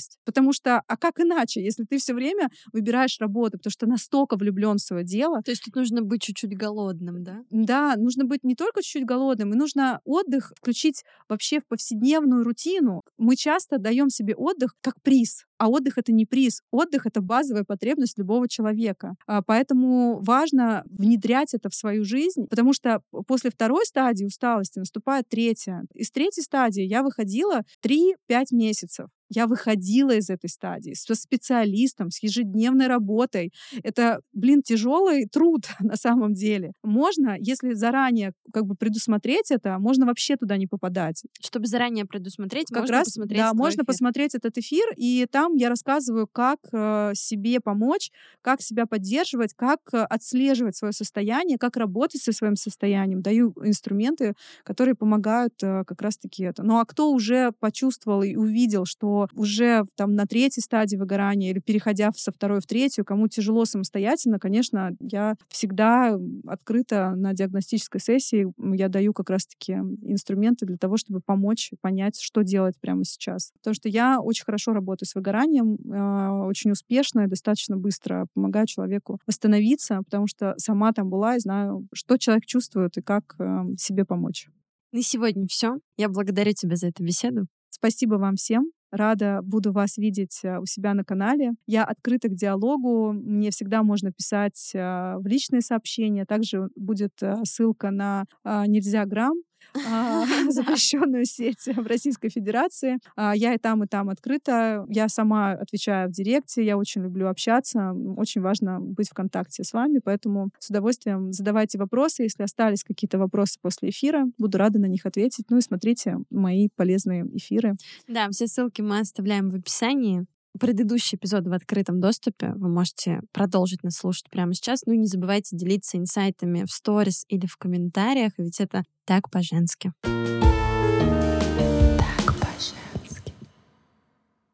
A: усталость. Потому что, а как иначе, если ты все время выбираешь работу, потому что настолько влюблен в свое дело.
B: То есть тут нужно быть чуть-чуть голодным, да?
A: Да, нужно быть не только чуть-чуть голодным, и нужно отдых включить вообще в повседневную рутину. Мы часто даем себе отдых как приз. А отдых это не приз. Отдых это базовая потребность любого человека. А, поэтому важно внедрять это в свою жизнь, потому что после второй стадии усталости наступает третья. Из третьей стадии я выходила 3-5 месяцев я выходила из этой стадии со специалистом, с ежедневной работой. Это, блин, тяжелый труд на самом деле. Можно, если заранее как бы предусмотреть это, можно вообще туда не попадать.
B: Чтобы заранее предусмотреть,
A: как
B: можно
A: раз,
B: посмотреть
A: да, можно
B: эфир.
A: посмотреть этот эфир, и там я рассказываю, как э, себе помочь, как себя поддерживать, как э, отслеживать свое состояние, как работать со своим состоянием. Даю инструменты, которые помогают э, как раз-таки это. Ну а кто уже почувствовал и увидел, что уже там на третьей стадии выгорания или переходя со второй в третью, кому тяжело самостоятельно, конечно, я всегда открыта на диагностической сессии. Я даю как раз-таки инструменты для того, чтобы помочь понять, что делать прямо сейчас. Потому что я очень хорошо работаю с выгоранием, э, очень успешно и достаточно быстро помогаю человеку восстановиться, потому что сама там была и знаю, что человек чувствует и как э, себе помочь.
B: На сегодня все. Я благодарю тебя за эту беседу.
A: Спасибо вам всем. Рада буду вас видеть э, у себя на канале. Я открыта к диалогу. Мне всегда можно писать в личные сообщения. Также будет ссылка на «Нельзя грамм», а, запрещенную сеть в Российской Федерации. А, я и там, и там открыта. Я сама отвечаю в директе. Я очень люблю общаться. Очень важно быть в контакте с вами. Поэтому с удовольствием задавайте вопросы. Если остались какие-то вопросы после эфира, буду рада на них ответить. Ну и смотрите мои полезные эфиры.
B: Да, все ссылки мы оставляем в описании предыдущий эпизод в открытом доступе. Вы можете продолжить нас слушать прямо сейчас. Ну и не забывайте делиться инсайтами в сторис или в комментариях, ведь это так по-женски.